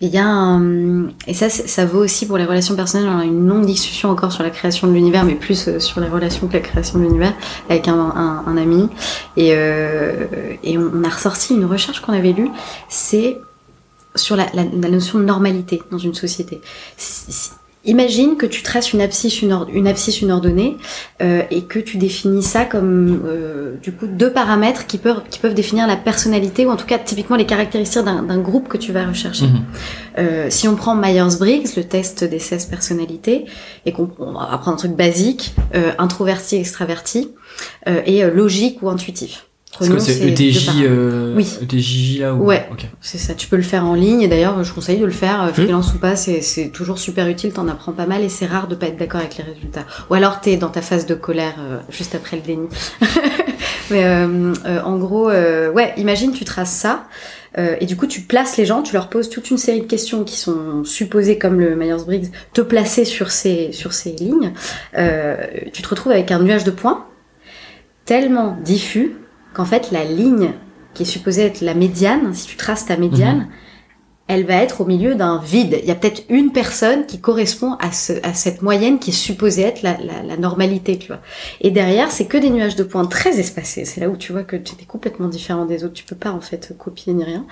Il y a un... Et ça, ça vaut aussi pour les relations personnelles. On a une longue discussion encore sur la création de l'univers, mais plus euh, sur les relations que la création de l'univers, avec un, un, un ami. Et, et on, on a ressorti une recherche qu'on avait lue, c'est sur la, la, la notion de normalité dans une société. Si- si- Imagine que tu traces une abscisse, une, une abscisse, une ordonnée, euh, et que tu définis ça comme euh, du coup deux paramètres qui peuvent qui peuvent définir la personnalité ou en tout cas typiquement les caractéristiques d'un d'un groupe que tu vas rechercher. mhm. Euh, si on prend Myers-Briggs, le test des 16 personnalités, et qu'on on va prendre un truc basique, euh, introverti, extraverti, euh, et logique ou intuitif. Parce que c'est ETJ, deux euh, Oui. ETJ là ou... Ouais. C'est ça, tu peux le faire en ligne et d'ailleurs je conseille de le faire euh, freelance ou pas, c'est toujours super utile, t'en apprends pas mal et c'est rare de pas être d'accord avec les résultats. Ou alors t'es dans ta phase de colère euh, juste après le déni. Mais euh, en gros, ouais, imagine tu traces ça et du coup tu places les gens, tu leur poses toute une série de questions qui sont supposées comme le Myers-Briggs te placer sur ces sur ces lignes. Tu te retrouves avec un nuage de points tellement diffus qu'en fait la ligne qui est supposée être la médiane, si tu traces ta médiane, elle va être au milieu d'un vide. Il y a peut-être une personne qui correspond à, ce, à cette moyenne qui est supposée être la, la, la normalité, tu vois. Et derrière, c'est que des nuages de points très espacés. C'est là où tu vois que tu es complètement différent des autres. Tu peux pas en fait copier ni rien.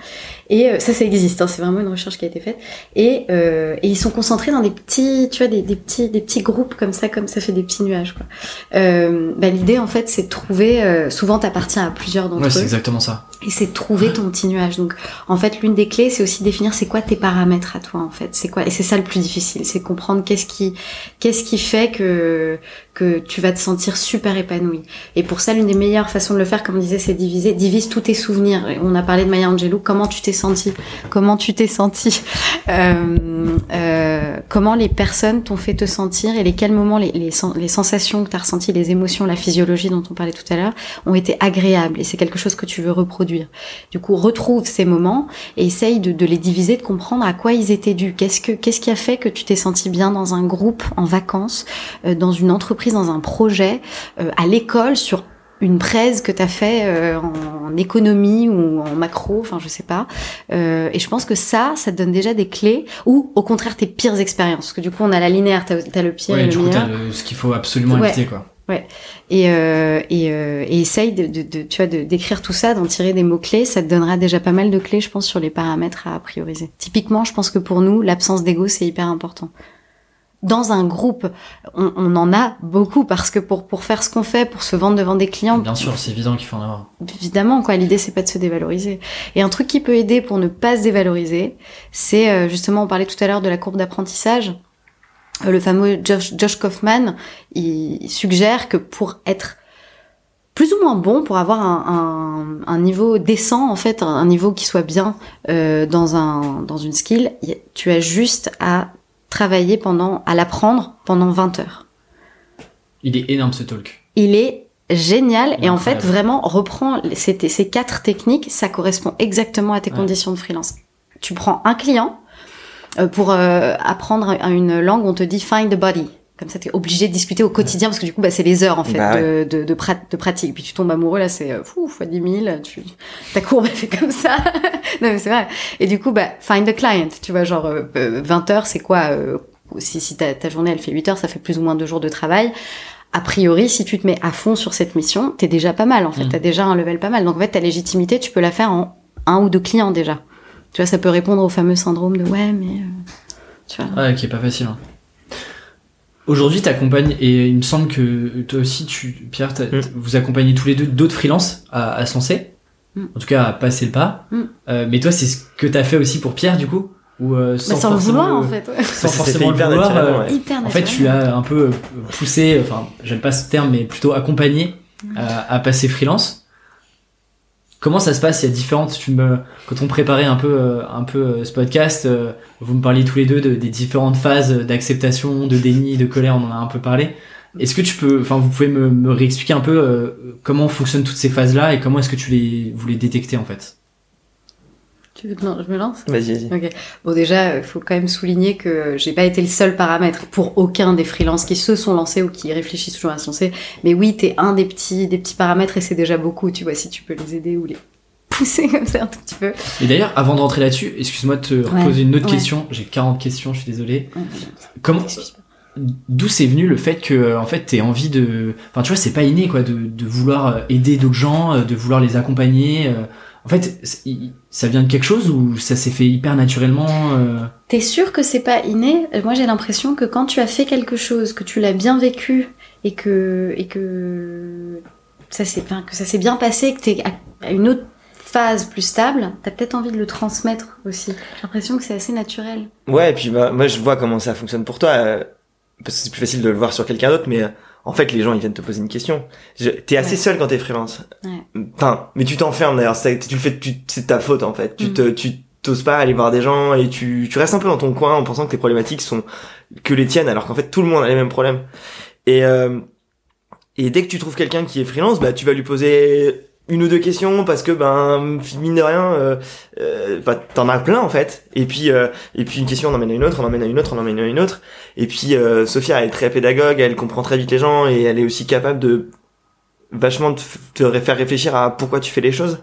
Et euh, ça, ça existe. Hein, c'est vraiment une recherche qui a été faite. Et, euh, et ils sont concentrés dans des petits, tu vois, des, des petits, des petits groupes comme ça, comme ça fait des petits nuages. Quoi. Euh, bah, l'idée en fait, c'est de trouver. euh, souvent, t'appartiens à plusieurs d'entre Ouais, eux c'est exactement ça. et c'est de trouver ton petit nuage. Donc, en fait, l'une des clés, c'est aussi définir c'est quoi tes paramètres à toi, en fait. C'est quoi Et c'est ça le plus difficile, c'est comprendre qu'est-ce qui, qu'est-ce qui fait que que tu vas te sentir super épanoui. Et pour ça, l'une des meilleures façons de le faire, comme on disait, c'est diviser. Divise tous tes souvenirs. On a parlé de Maya Angelou. Comment tu t'es senti Comment tu t'es senti euh, euh, Comment les personnes t'ont fait te sentir et lesquels moments, les, les, les sensations que tu as ressenties, les émotions, la physiologie dont on parlait tout à l'heure, ont été agréables. Et c'est quelque chose que tu veux reproduire. Du coup, retrouve ces moments et essaye de, de les diviser, de comprendre à quoi ils étaient dus. Qu'est-ce que qu'est-ce qui a fait que tu t'es senti bien dans un groupe, en vacances, euh, dans une entreprise, dans un projet, euh, à l'école, sur une presse que tu as fait euh, en, économie ou en macro, enfin je sais pas. Euh, et je pense que ça, ça te donne déjà des clés ou au contraire tes pires expériences. Parce que du coup, on a la linéaire, t'as as le pire Ouais, et du le coup, meilleur. t'as le- ce qu'il faut absolument Ouais. éviter, quoi. Et, euh, et, euh, et essaye de, de, de- tu vois, d'écrire tout ça, d'en tirer des mots clés. Ça te donnera déjà pas mal de clés, je pense, sur les paramètres à prioriser. Typiquement, je pense que pour nous, l'absence d'ego c'est hyper important. Dans un groupe, on, on en a beaucoup parce que pour pour faire ce qu'on fait, pour se vendre devant des clients, Bien sûr, c'est évident qu'il faut en avoir. évidemment quoi. L'idée c'est pas de se dévaloriser. Et un truc qui peut aider pour ne pas se dévaloriser c'est euh, justement on parlait tout à l'heure de la courbe d'apprentissage. Euh, le fameux Josh, Josh Kaufman il suggère que pour être plus ou moins bon pour avoir un, un, un niveau décent en fait un, niveau qui soit bien euh, dans un dans une skill tu as juste à travailler pendant à l'apprendre pendant 20 heures Il est énorme ce talk. il est génial et en fait vraiment reprend ces, ces quatre techniques, ça correspond exactement à tes Ouais. conditions de freelance. Tu prends un client euh, pour euh, apprendre une langue, on te dit find the body. Comme ça, t'es obligé de discuter au quotidien parce que du coup, bah, c'est les heures en fait Bah de, de, de, prat- de pratique. Puis tu tombes amoureux là, c'est euh, fou fois 10 000. Tu, ta courbe elle fait comme ça. non mais c'est vrai. Et du coup, bah find the client. Tu vois, genre euh, euh, 20 heures, c'est quoi euh, Si, si ta, ta journée elle fait 8 heures, ça fait plus ou moins deux jours de travail a priori, si tu te mets à fond sur cette mission, t'es déjà pas mal en fait. Mm. T'as déjà un level pas mal. Donc en fait, ta légitimité, tu peux la faire en un ou deux clients déjà. Tu vois, ça peut répondre au fameux syndrome de ouais, mais euh, tu vois. Ouais, qui est pas facile. hein. Aujourd'hui, t'accompagnes, et il me semble que toi aussi, tu, Pierre, t'as- Mm. vous accompagnez tous les deux d'autres freelances à, à se lancer. Mm. En tout cas, à passer le pas. Mm. Euh, mais toi, c'est ce que t'as fait aussi pour Pierre, du coup? Ou euh, sans, Bah, sans le forcément vouloir le- en fait. ouais. Sans forcément le hyper vouloir. naturellement, euh, ouais. Hyper En fait, tu as un peu poussé, enfin, j'aime pas ce terme, mais plutôt accompagné à, à passer freelance. Comment ça se passe? Il y a différentes. Tu me, quand on préparait un peu, euh, un peu euh, ce podcast, euh, vous me parliez tous les deux de- des différentes phases d'acceptation, de déni, de colère. On en a un peu parlé. Est-ce que tu peux, enfin, vous pouvez me, me réexpliquer un peu comment fonctionnent toutes ces phases-là et comment est-ce que tu les, vous les détectez en fait? Tu veux que non, je me lance Vas-y, vas-y. Bon déjà, il faut quand même souligner que j'ai pas été le seul paramètre pour aucun des freelances qui se sont lancés ou qui réfléchissent toujours à se lancer. Mais oui, t'es un des petits, des petits paramètres et c'est déjà beaucoup. Tu vois, si tu peux les aider ou les pousser comme ça un tout petit peu. Et d'ailleurs, avant de rentrer là-dessus, excuse-moi de te Ouais, reposer une autre ouais. question. J'ai 40 questions, je suis désolé. Ouais, Comment, d'où c'est venu le fait que en fait t'aies envie de enfin tu vois c'est pas inné quoi de, de vouloir euh, aider d'autres gens euh, de vouloir les accompagner euh. En fait ça vient de quelque chose ou ça s'est fait hyper naturellement euh? T'es sûr que c'est pas inné? Euh, Moi, j'ai l'impression que quand tu as fait quelque chose, que tu l'as bien vécu et que et que ça s'est enfin, que ça s'est bien passé, que t'es à- à une autre phase plus stable, t'as peut-être envie de le transmettre aussi. J'ai l'impression que c'est assez naturel. Ouais, et puis bah, moi je vois comment ça fonctionne pour toi, euh, parce que c'est plus facile de le voir sur quelqu'un d'autre, mais euh, en fait, les gens, ils viennent te poser une question. Je- T'es assez Ouais. seul quand t'es freelance. Ouais. Enfin, mais tu t'enfermes d'ailleurs. c'est- Tu le fais, tu- c'est ta faute en fait. Tu te, tu t'oses pas aller voir des gens et tu, tu restes un peu dans ton coin en pensant que tes problématiques sont que les tiennes, alors qu'en fait tout le monde a les mêmes problèmes. Et euh, et dès que tu trouves quelqu'un qui est freelance, bah tu vas lui poser une ou deux questions parce que ben mine de rien euh, euh, bah, t'en as plein en fait. Et puis euh, et puis une question on emmène à une autre on emmène à une autre on emmène à une autre. Et puis euh, Sophia est très pédagogue elle comprend très vite les gens et elle est aussi capable de vachement te, faire réfléchir à pourquoi tu fais les choses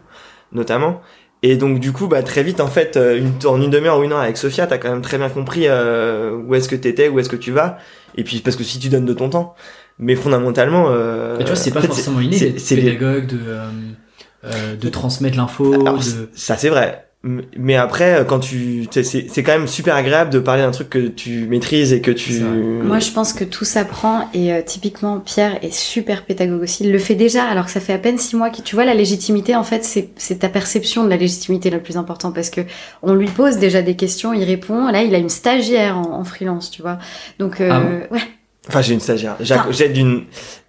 notamment. Et donc du coup bah très vite en fait une, en une demi-heure ou une heure avec Sophia t'as quand même très bien compris où est-ce que t'étais où est-ce que tu vas. Et puis parce que si tu donnes de ton temps mais fondamentalement euh, tu vois, c'est pas forcément inné c'est- d'être pédagogue, de, euh, euh, de transmettre l'info, de... ça c'est vrai. Mais après, euh, quand tu, tu sais, c'est c'est quand même super agréable de parler d'un truc que tu maîtrises et que tu. Moi, je pense que tout s'apprend et euh, typiquement Pierre est super pédagogue aussi. Il le fait déjà alors que ça fait à peine six mois que tu vois la légitimité. En fait, c'est c'est ta perception de la légitimité la plus importante parce que on lui pose déjà des questions, il répond. Là, il a une stagiaire en, en freelance, tu vois. Donc euh, Ah bon? ouais, Enfin, j'ai une stagiaire. J'aide une,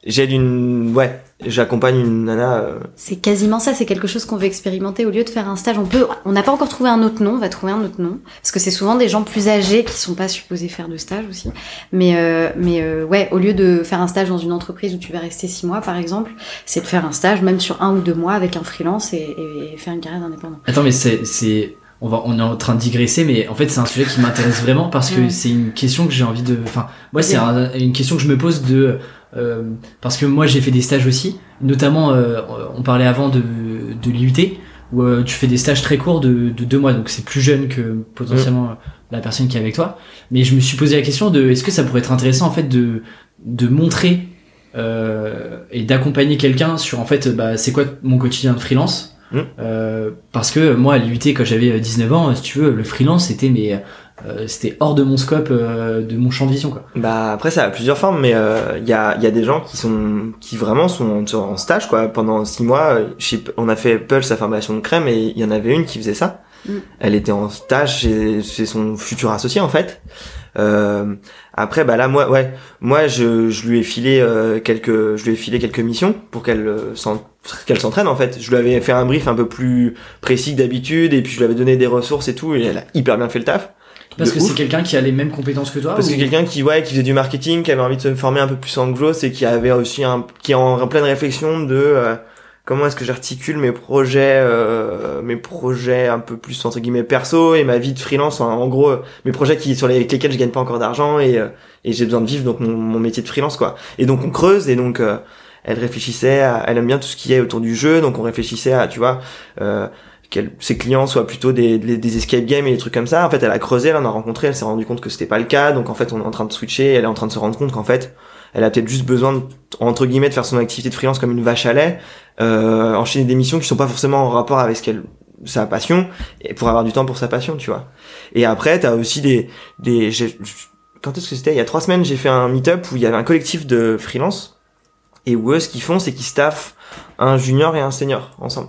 j'aide une, ouais, j'accompagne une nana. euh, c'est quasiment ça. C'est quelque chose qu'on veut expérimenter au lieu de faire un stage. On peut, on n'a pas encore trouvé un autre nom. On va trouver un autre nom parce que c'est souvent des gens plus âgés qui sont pas supposés faire de stage aussi. Mais euh, mais euh, ouais, au lieu de faire un stage dans une entreprise où tu vas rester six mois par exemple, c'est de faire un stage même sur un ou deux mois avec un freelance et, et faire une carrière d'indépendant. Attends, mais c'est, c'est, on va, on est en train de digresser, mais en fait, c'est un sujet qui m'intéresse vraiment parce que c'est une question que j'ai envie de, enfin, moi, c'est un- une question que je me pose de, euh, parce que moi, j'ai fait des stages aussi, notamment, euh, on parlait avant de, de l'IUT, où euh, tu fais des stages très courts de, de deux mois, donc c'est plus jeune que potentiellement la personne qui est avec toi. Mais je me suis posé la question de, est-ce que ça pourrait être intéressant, en fait, de, de montrer euh, et d'accompagner quelqu'un sur en fait bah, c'est quoi mon quotidien de freelance? Mm. Euh, parce que moi à l'IUT quand j'avais 19 ans si tu veux le freelance c'était mais euh, c'était hors de mon scope euh, de mon champ de vision quoi Bah après ça a plusieurs formes, mais euh, il y a, il y a des gens qui sont, qui vraiment sont en, en stage quoi. Pendant six mois, euh, chez- on a fait Pulse sa formation de crème et il y en avait une qui faisait ça. Mm. Elle était en stage chez, chez son futur associé en fait. Euh, après bah là moi ouais moi je, je lui ai filé euh, quelques je lui ai filé quelques missions pour qu'elle euh, qu'elle s'entraîne en fait. Je lui avais fait un brief un peu plus précis que d'habitude et puis je lui avais donné des ressources et tout et elle a hyper bien fait le taf. Parce que c'est quelqu'un qui a les mêmes compétences que toi Parce que ou- quelqu'un qui ouais qui faisait du marketing, qui avait envie de se former un peu plus en growth et qui avait aussi un qui est en pleine réflexion de euh, comment est-ce que j'articule mes projets euh, mes projets un peu plus entre guillemets perso et ma vie de freelance en, en gros euh, mes projets qui sur les, avec lesquels je gagne pas encore d'argent et euh, j'ai besoin de vivre donc mon, métier de freelance quoi. Et donc on creuse et donc elle réfléchissait à, elle aime bien tout ce qui est autour du jeu donc on réfléchissait à tu vois que ses clients soient plutôt des, des, des escape games et des trucs comme ça. En fait, elle a creusé, elle en a rencontré, elle s'est rendu compte que c'était pas le cas. Donc en fait, on est en train de switcher. Elle est en train de se rendre compte qu'en fait, elle a peut-être juste besoin de, entre guillemets de faire son activité de freelance comme une vache à lait, euh, enchaîner des missions qui sont pas forcément en rapport avec ce qu'elle sa passion et pour avoir du temps pour sa passion, tu vois. Et après, t'as aussi des des j'ai- quand est-ce que c'était? Il y a trois semaines, j'ai fait un meet-up où il y avait un collectif de freelance et où eux, ce qu'ils font, c'est qu'ils staffent un junior et un senior ensemble.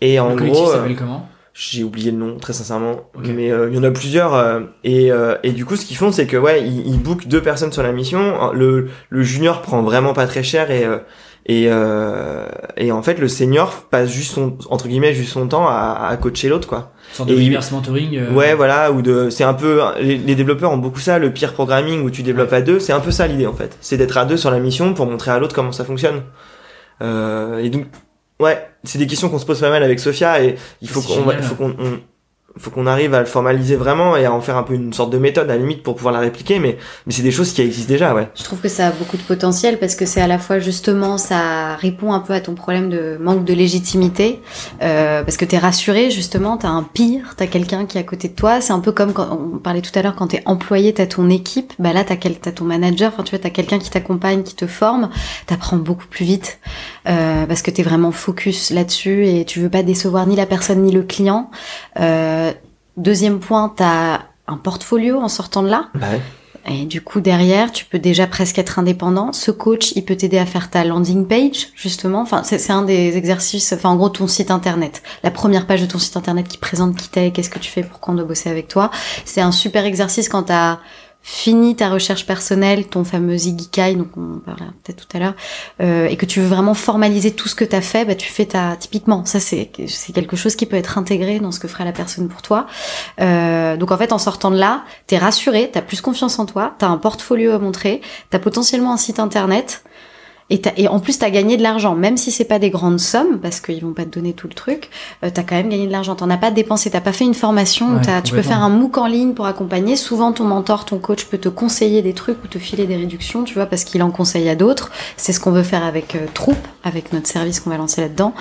Et en le collectif gros, euh, s'appelle comment? J'ai oublié le nom très sincèrement Ok. mais euh, il y en a plusieurs euh, et euh, et du coup ce qu'ils font c'est que ouais ils, ils bookent deux personnes sur la mission. Le le junior prend vraiment pas très cher et euh, et euh, et en fait le senior passe juste son entre guillemets juste son temps à, à coacher l'autre quoi. Sorte de et reverse mentoring ouais voilà ou de c'est un peu les, les développeurs ont beaucoup ça le peer programming où tu développes à deux c'est un peu ça l'idée en fait. C'est d'être à deux sur la mission pour montrer à l'autre comment ça fonctionne. Euh, et donc ouais c'est des questions qu'on se pose pas mal avec Sophia et il faut qu'on génial. il faut qu'on on- faut qu'on arrive à le formaliser vraiment et à en faire un peu une sorte de méthode à la limite pour pouvoir la répliquer mais mais c'est des choses qui existent déjà ouais Je trouve que ça a beaucoup de potentiel parce que c'est à la fois justement ça répond un peu à ton problème de manque de légitimité euh, parce que t'es rassuré justement, t'as un pire, t'as quelqu'un qui est à côté de toi. C'est un peu comme quand on parlait tout à l'heure quand t'es employé, t'as ton équipe, bah là t'as quel, t'as ton manager, enfin tu vois t'as quelqu'un qui t'accompagne, qui te forme, t'apprends beaucoup plus vite euh, parce que t'es vraiment focus là-dessus et tu veux pas décevoir ni la personne ni le client. Euh, deuxième point, t'as un portfolio en sortant de là. ouais. Et du coup, derrière, tu peux déjà presque être indépendant. Ce coach, il peut t'aider à faire ta landing page, justement. Enfin, c'est c'est un des exercices, enfin, en gros, ton site internet. La première page de ton site internet qui présente qui t'es, qu'est-ce que tu fais, pourquoi on doit bosser avec toi. C'est un super exercice quand t'as fini ta recherche personnelle, ton fameux Ikigai, donc on parlera peut-être tout à l'heure, euh, et que tu veux vraiment formaliser tout ce que tu as fait, bah, tu fais ta typiquement. Ça c'est c'est quelque chose qui peut être intégré dans ce que fera la personne pour toi. Euh, donc en fait en sortant de là, t'es rassuré, t'as plus confiance en toi, t'as un portfolio à montrer, t'as potentiellement un site internet. Et, et, en plus, tu as gagné de l'argent, même si c'est pas des grandes sommes, parce qu'ils vont pas te donner tout le truc, euh, tu as quand même gagné de l'argent. T'en as pas dépensé, t'as pas fait une formation, Ouais, tu peux faire un MOOC en ligne pour accompagner. Souvent, ton mentor, ton coach peut te conseiller des trucs ou te filer des réductions, tu vois, parce qu'il en conseille à d'autres. C'est ce qu'on veut faire avec euh, Troupe, avec notre service qu'on va lancer là-dedans.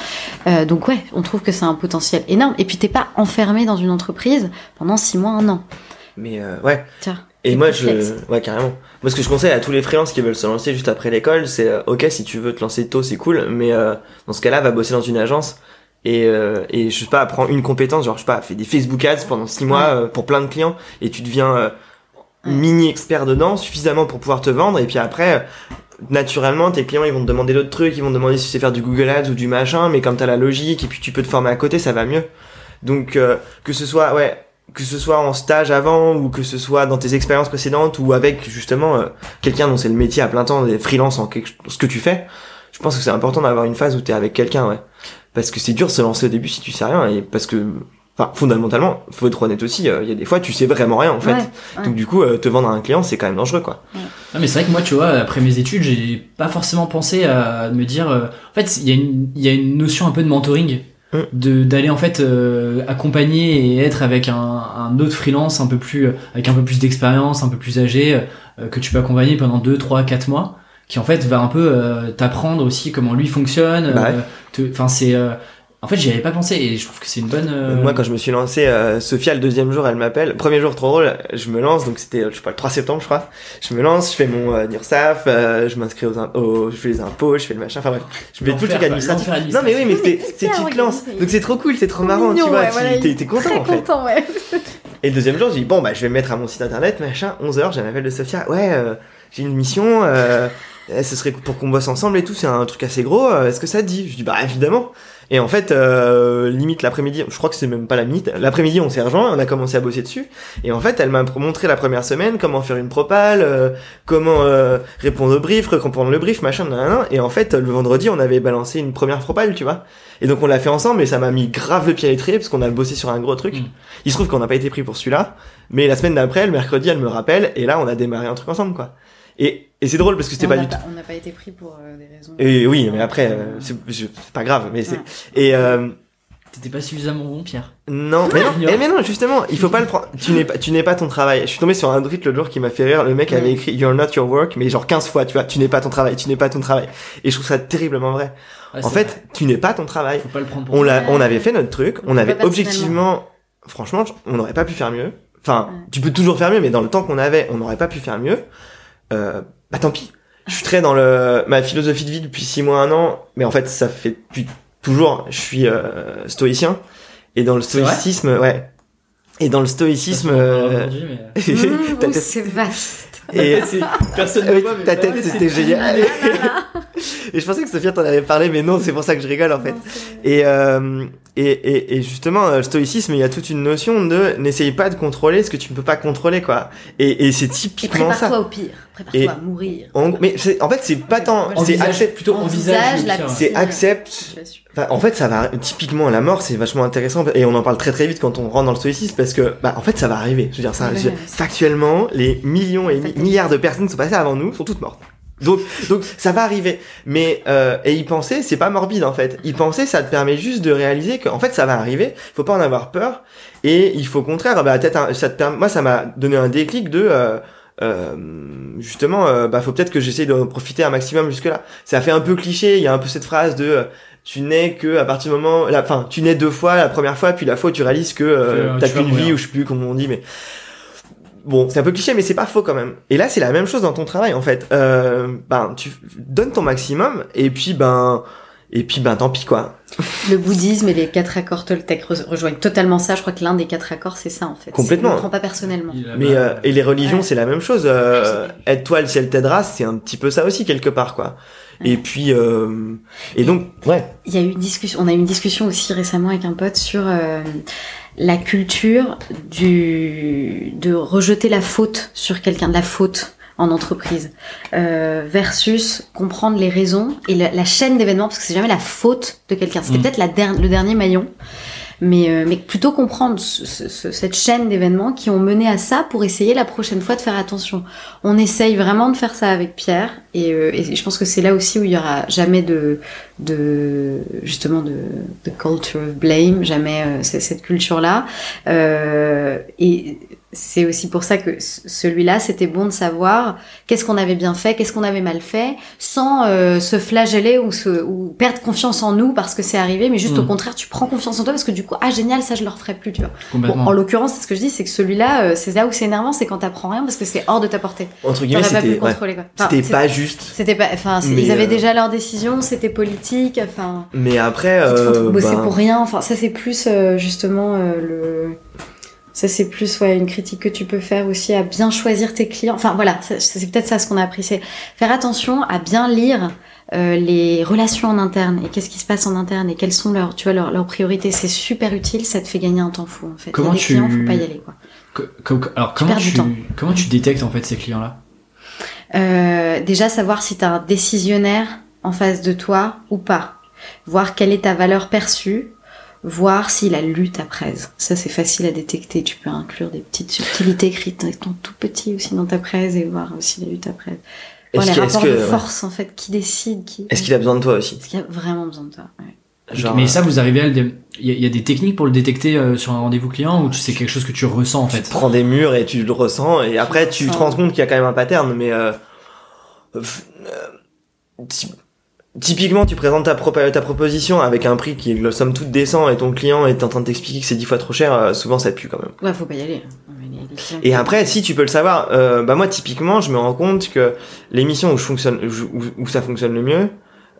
Euh, donc ouais, on trouve que c'est un potentiel énorme. Et puis t'es pas enfermé dans une entreprise pendant six mois, un an. Mais euh, ouais. Tiens. Et moi, je, ouais, carrément. Moi, ce que je conseille à tous les freelances qui veulent se lancer juste après l'école, c'est, euh, ok, si tu veux te lancer tôt, c'est cool, mais euh, dans ce cas-là, va bosser dans une agence et, euh, et je sais pas, apprends une compétence, genre, je sais pas, fais des Facebook ads pendant six mois euh, pour plein de clients et tu deviens euh, mini expert dedans, suffisamment pour pouvoir te vendre et puis après, euh, naturellement, tes clients, ils vont te demander d'autres trucs, ils vont te demander si tu sais faire du Google Ads ou du machin, mais comme t'as la logique et puis tu peux te former à côté, ça va mieux. Donc, euh, que ce soit, ouais, que ce soit en stage avant ou que ce soit dans tes expériences précédentes ou avec justement euh, quelqu'un dont c'est le métier à plein temps, des freelances en quelque, ce que tu fais, je pense que c'est important d'avoir une phase où t'es avec quelqu'un, ouais. Parce que c'est dur de se lancer au début si tu sais rien et parce que, enfin, fondamentalement, faut être honnête aussi, euh, il y a des fois tu sais vraiment rien en fait. Ouais, ouais. Donc du coup, euh, te vendre à un client, c'est quand même dangereux, quoi. Mais c'est vrai que moi, tu vois, après mes études, j'ai pas forcément pensé à me dire. euh, En fait, il y, a une- il y a une notion un peu de mentoring. De d'aller en fait euh, accompagner et être avec un, un autre freelance un peu plus avec un peu plus d'expérience, un peu plus âgé, euh, que tu peux accompagner pendant 2, 3, 4 mois, qui en fait va un peu euh, t'apprendre aussi comment lui fonctionne. Bah ouais. euh, Enfin, c'est. En fait, j'y avais pas pensé et je trouve que c'est une bonne. euh, Moi, quand je me suis lancé, euh, Sophia, le deuxième jour, elle m'appelle. Premier jour, trop drôle, je me lance, donc c'était, je sais pas, le 3 septembre, je crois. Je me lance, je fais mon euh, URSAF, euh, je m'inscris aux, im- aux- je fais les impôts, je fais le machin, enfin bref. Je fais tout le truc administratif. Non, mais oui, mais c'est, tu te lances. Donc c'est trop cool, c'est trop marrant, Mignon, tu vois, ouais, tu- voilà, t'es, content, Très en fait. content, ouais. Et le deuxième jour, j'ai dit, bon, bah, je vais me mettre à mon site internet, machin, 11h, j'ai un appel de Sophia, ouais, euh, j'ai une mission, euh, eh, ce serait pour qu'on bosse ensemble et tout, c'est un truc assez gros, euh, est-ce que ça te dit? Je dis, bah, évidemment. Et en fait, euh, limite l'après-midi, je crois que c'est même pas la limite, l'après-midi on s'est rejoint, on a commencé à bosser dessus, et en fait elle m'a montré la première semaine comment faire une propale, euh, comment euh, répondre au brief, comprendre le brief, machin, nan, et en fait le vendredi on avait balancé une première propale, tu vois. Et donc on l'a fait ensemble et ça m'a mis grave le pied à l'étrier parce qu'on a bossé sur un gros truc. Mm. Il se trouve qu'on n'a pas été pris pour celui-là, mais la semaine d'après, le mercredi, elle me rappelle et là on a démarré un truc ensemble quoi. Et, et c'est drôle parce que c'était pas du tout. On n'a pas été pris pour euh, des raisons. Et oui, mais après, euh, c'est pas grave, mais c'est. Ouais. Et euh, T'étais pas suffisamment bon, Pierre. non, mais non, eh, mais non, justement, il faut pas le prendre. Tu n'es pas, tu n'es pas ton travail. Je suis tombé sur un tweet l'autre jour qui m'a fait rire. Le mec avait écrit You're not your work, mais genre 15 fois, tu vois. Tu n'es pas ton travail, tu n'es pas ton travail. Et je trouve ça terriblement vrai. Ouais, En fait, vrai. tu n'es pas ton travail. faut pas le prendre pour On ça. l'a, on avait fait notre truc. On On le avait objectivement, franchement, on n'aurait pas pu faire mieux. Enfin, Ouais. tu peux toujours faire mieux, mais dans le temps qu'on avait, on n'aurait pas pu faire mieux. Euh, bah tant pis. Je suis très dans le ma philosophie de vie depuis six mois, un an, mais en fait ça fait depuis toujours. Je suis euh, stoïcien et dans le stoïcisme, ouais. Et dans le stoïcisme, euh, mais- Mmh, tête, c'est vaste. et Personne oui, ne voit, mais ta tête c'était génial. et je pensais que Sophia t'en avait parlé, mais non, c'est pour ça que je rigole en fait. Non, Et, euh, et, et, et justement, euh, le stoïcisme, il y a toute une notion de n'essaye pas de contrôler ce que tu ne peux pas contrôler, quoi. Et, et c'est Et typiquement ça. prépare-toi au pire. Prépare-toi Et- à mourir. En mais c'est- en fait, c'est pas tant, c'est Envisage, accept, plutôt Envisage la c'est accepte. En fait, ça va, typiquement, la mort, c'est vachement intéressant et on en parle très très vite quand on rentre dans le stoïcisme parce que, bah, en fait, ça va arriver. Je veux dire, ça, Ouais, je veux dire, ouais. factuellement, les millions et mi- milliards de personnes qui sont passées avant nous sont toutes mortes. Donc, donc, ça va arriver. Mais, euh, et y penser, c'est pas morbide, en fait. Y penser, ça te permet juste de réaliser que, en fait, ça va arriver. Faut pas en avoir peur. Et il faut au contraire, bah, peut-être, un- ça te permet, moi, ça m'a donné un déclic de, euh, euh, justement, euh, bah, faut peut-être que j'essaye de profiter un maximum jusque-là. Ça fait un peu cliché. Il y a un peu cette phrase de, euh, tu nais que à partir du moment, la, enfin, tu nais deux fois, la première fois, puis la fois où tu réalises que euh, t'as qu'une vie ou je sais plus comment on dit, mais bon, c'est un peu cliché, mais c'est pas faux quand même. Et là, c'est la même chose dans ton travail en fait. Euh, ben, tu donnes ton maximum et puis ben, Et puis ben tant pis quoi. Le bouddhisme et les quatre accords Toltec re- rejoignent totalement ça. Je crois que l'un des quatre accords, c'est ça en fait. Complètement. Je le prends pas personnellement. Mais euh, et les religions Ouais. c'est la même chose. Euh, Aide-toi le ciel t'aidera, c'est un petit peu ça aussi quelque part quoi. Et puis euh, et donc ouais. Il y a eu une discussion, on a eu une discussion aussi récemment avec un pote sur euh, la culture du de rejeter la faute sur quelqu'un, de la faute en entreprise, euh, versus comprendre les raisons et la, la chaîne d'événements, parce que c'est jamais la faute de quelqu'un. C'était Mm. peut-être der- le dernier maillon, mais, euh, mais plutôt comprendre ce- ce- ce- cette chaîne d'événements qui ont mené à ça pour essayer la prochaine fois de faire attention. On essaye vraiment de faire ça avec Pierre, et, euh, et je pense que c'est là aussi où il y aura jamais de, de justement de, de culture of blame, jamais euh, cette culture-là. Euh, et c'est aussi pour ça que celui-là, c'était bon de savoir qu'est-ce qu'on avait bien fait, qu'est-ce qu'on avait mal fait, sans euh, se flageller ou, se, ou perdre confiance en nous parce que c'est arrivé, mais juste Mm. au contraire, tu prends confiance en toi parce que du coup, ah génial, ça je le referai plus, tu vois. Bon, en l'occurrence, c'est ce que je dis, c'est que celui-là, euh, c'est là où c'est énervant, c'est quand t'apprends rien parce que c'est hors de ta portée. Entre guillemets pas c'était le ouais. contrôler, quoi. Enfin, pas juste. C'était pas, enfin, ils avaient euh, déjà leur décision, c'était politique, enfin. Mais après Ils te font euh, bosser ben, pour rien. Enfin, ça c'est plus euh, justement euh, le. Ça c'est plus ouais une critique que tu peux faire aussi à bien choisir tes clients. Enfin voilà, c'est peut-être ça ce qu'on a appris, c'est faire attention à bien lire euh, les relations en interne et qu'est-ce qui se passe en interne et quelles sont leurs, tu vois, leurs, leurs priorités. C'est super utile, ça te fait gagner un temps fou en fait. Comment des tu- clients, faut pas y aller quoi. Alors comment tu temps. comment tu détectes en fait ces clients-là? Euh, déjà savoir si tu as un décisionnaire en face de toi ou pas. Voir quelle est ta valeur perçue. Voir s'il a lu ta presse. Ça, c'est facile à détecter. Tu peux inclure des petites subtilités écrites dans tout petit aussi dans ta presse et voir s'il a lu ta presse. Voir les rapports que de ouais. force, en fait. Qui décide qui... est-ce qu'il a besoin de toi aussi? Est-ce qu'il a vraiment besoin de toi ouais. Genre, Mais ça, vous arrivez à le. dé- Il y, a- il y a des techniques pour le détecter euh, sur un rendez-vous client ou tu- c'est quelque chose que tu ressens en tu fait? te prends des murs et tu le ressens et après tu te rends compte qu'il y a quand même un pattern mais euh, euh, typiquement tu présentes ta, pro- ta proposition avec un prix qui est le somme toute décent et ton client est en train de t'expliquer que c'est dix fois trop cher euh, souvent ça pue quand même. Ouais, faut pas y aller. et après si tu peux le savoir euh, bah moi typiquement je me rends compte que l'émission où je fonctionne où, où ça fonctionne le mieux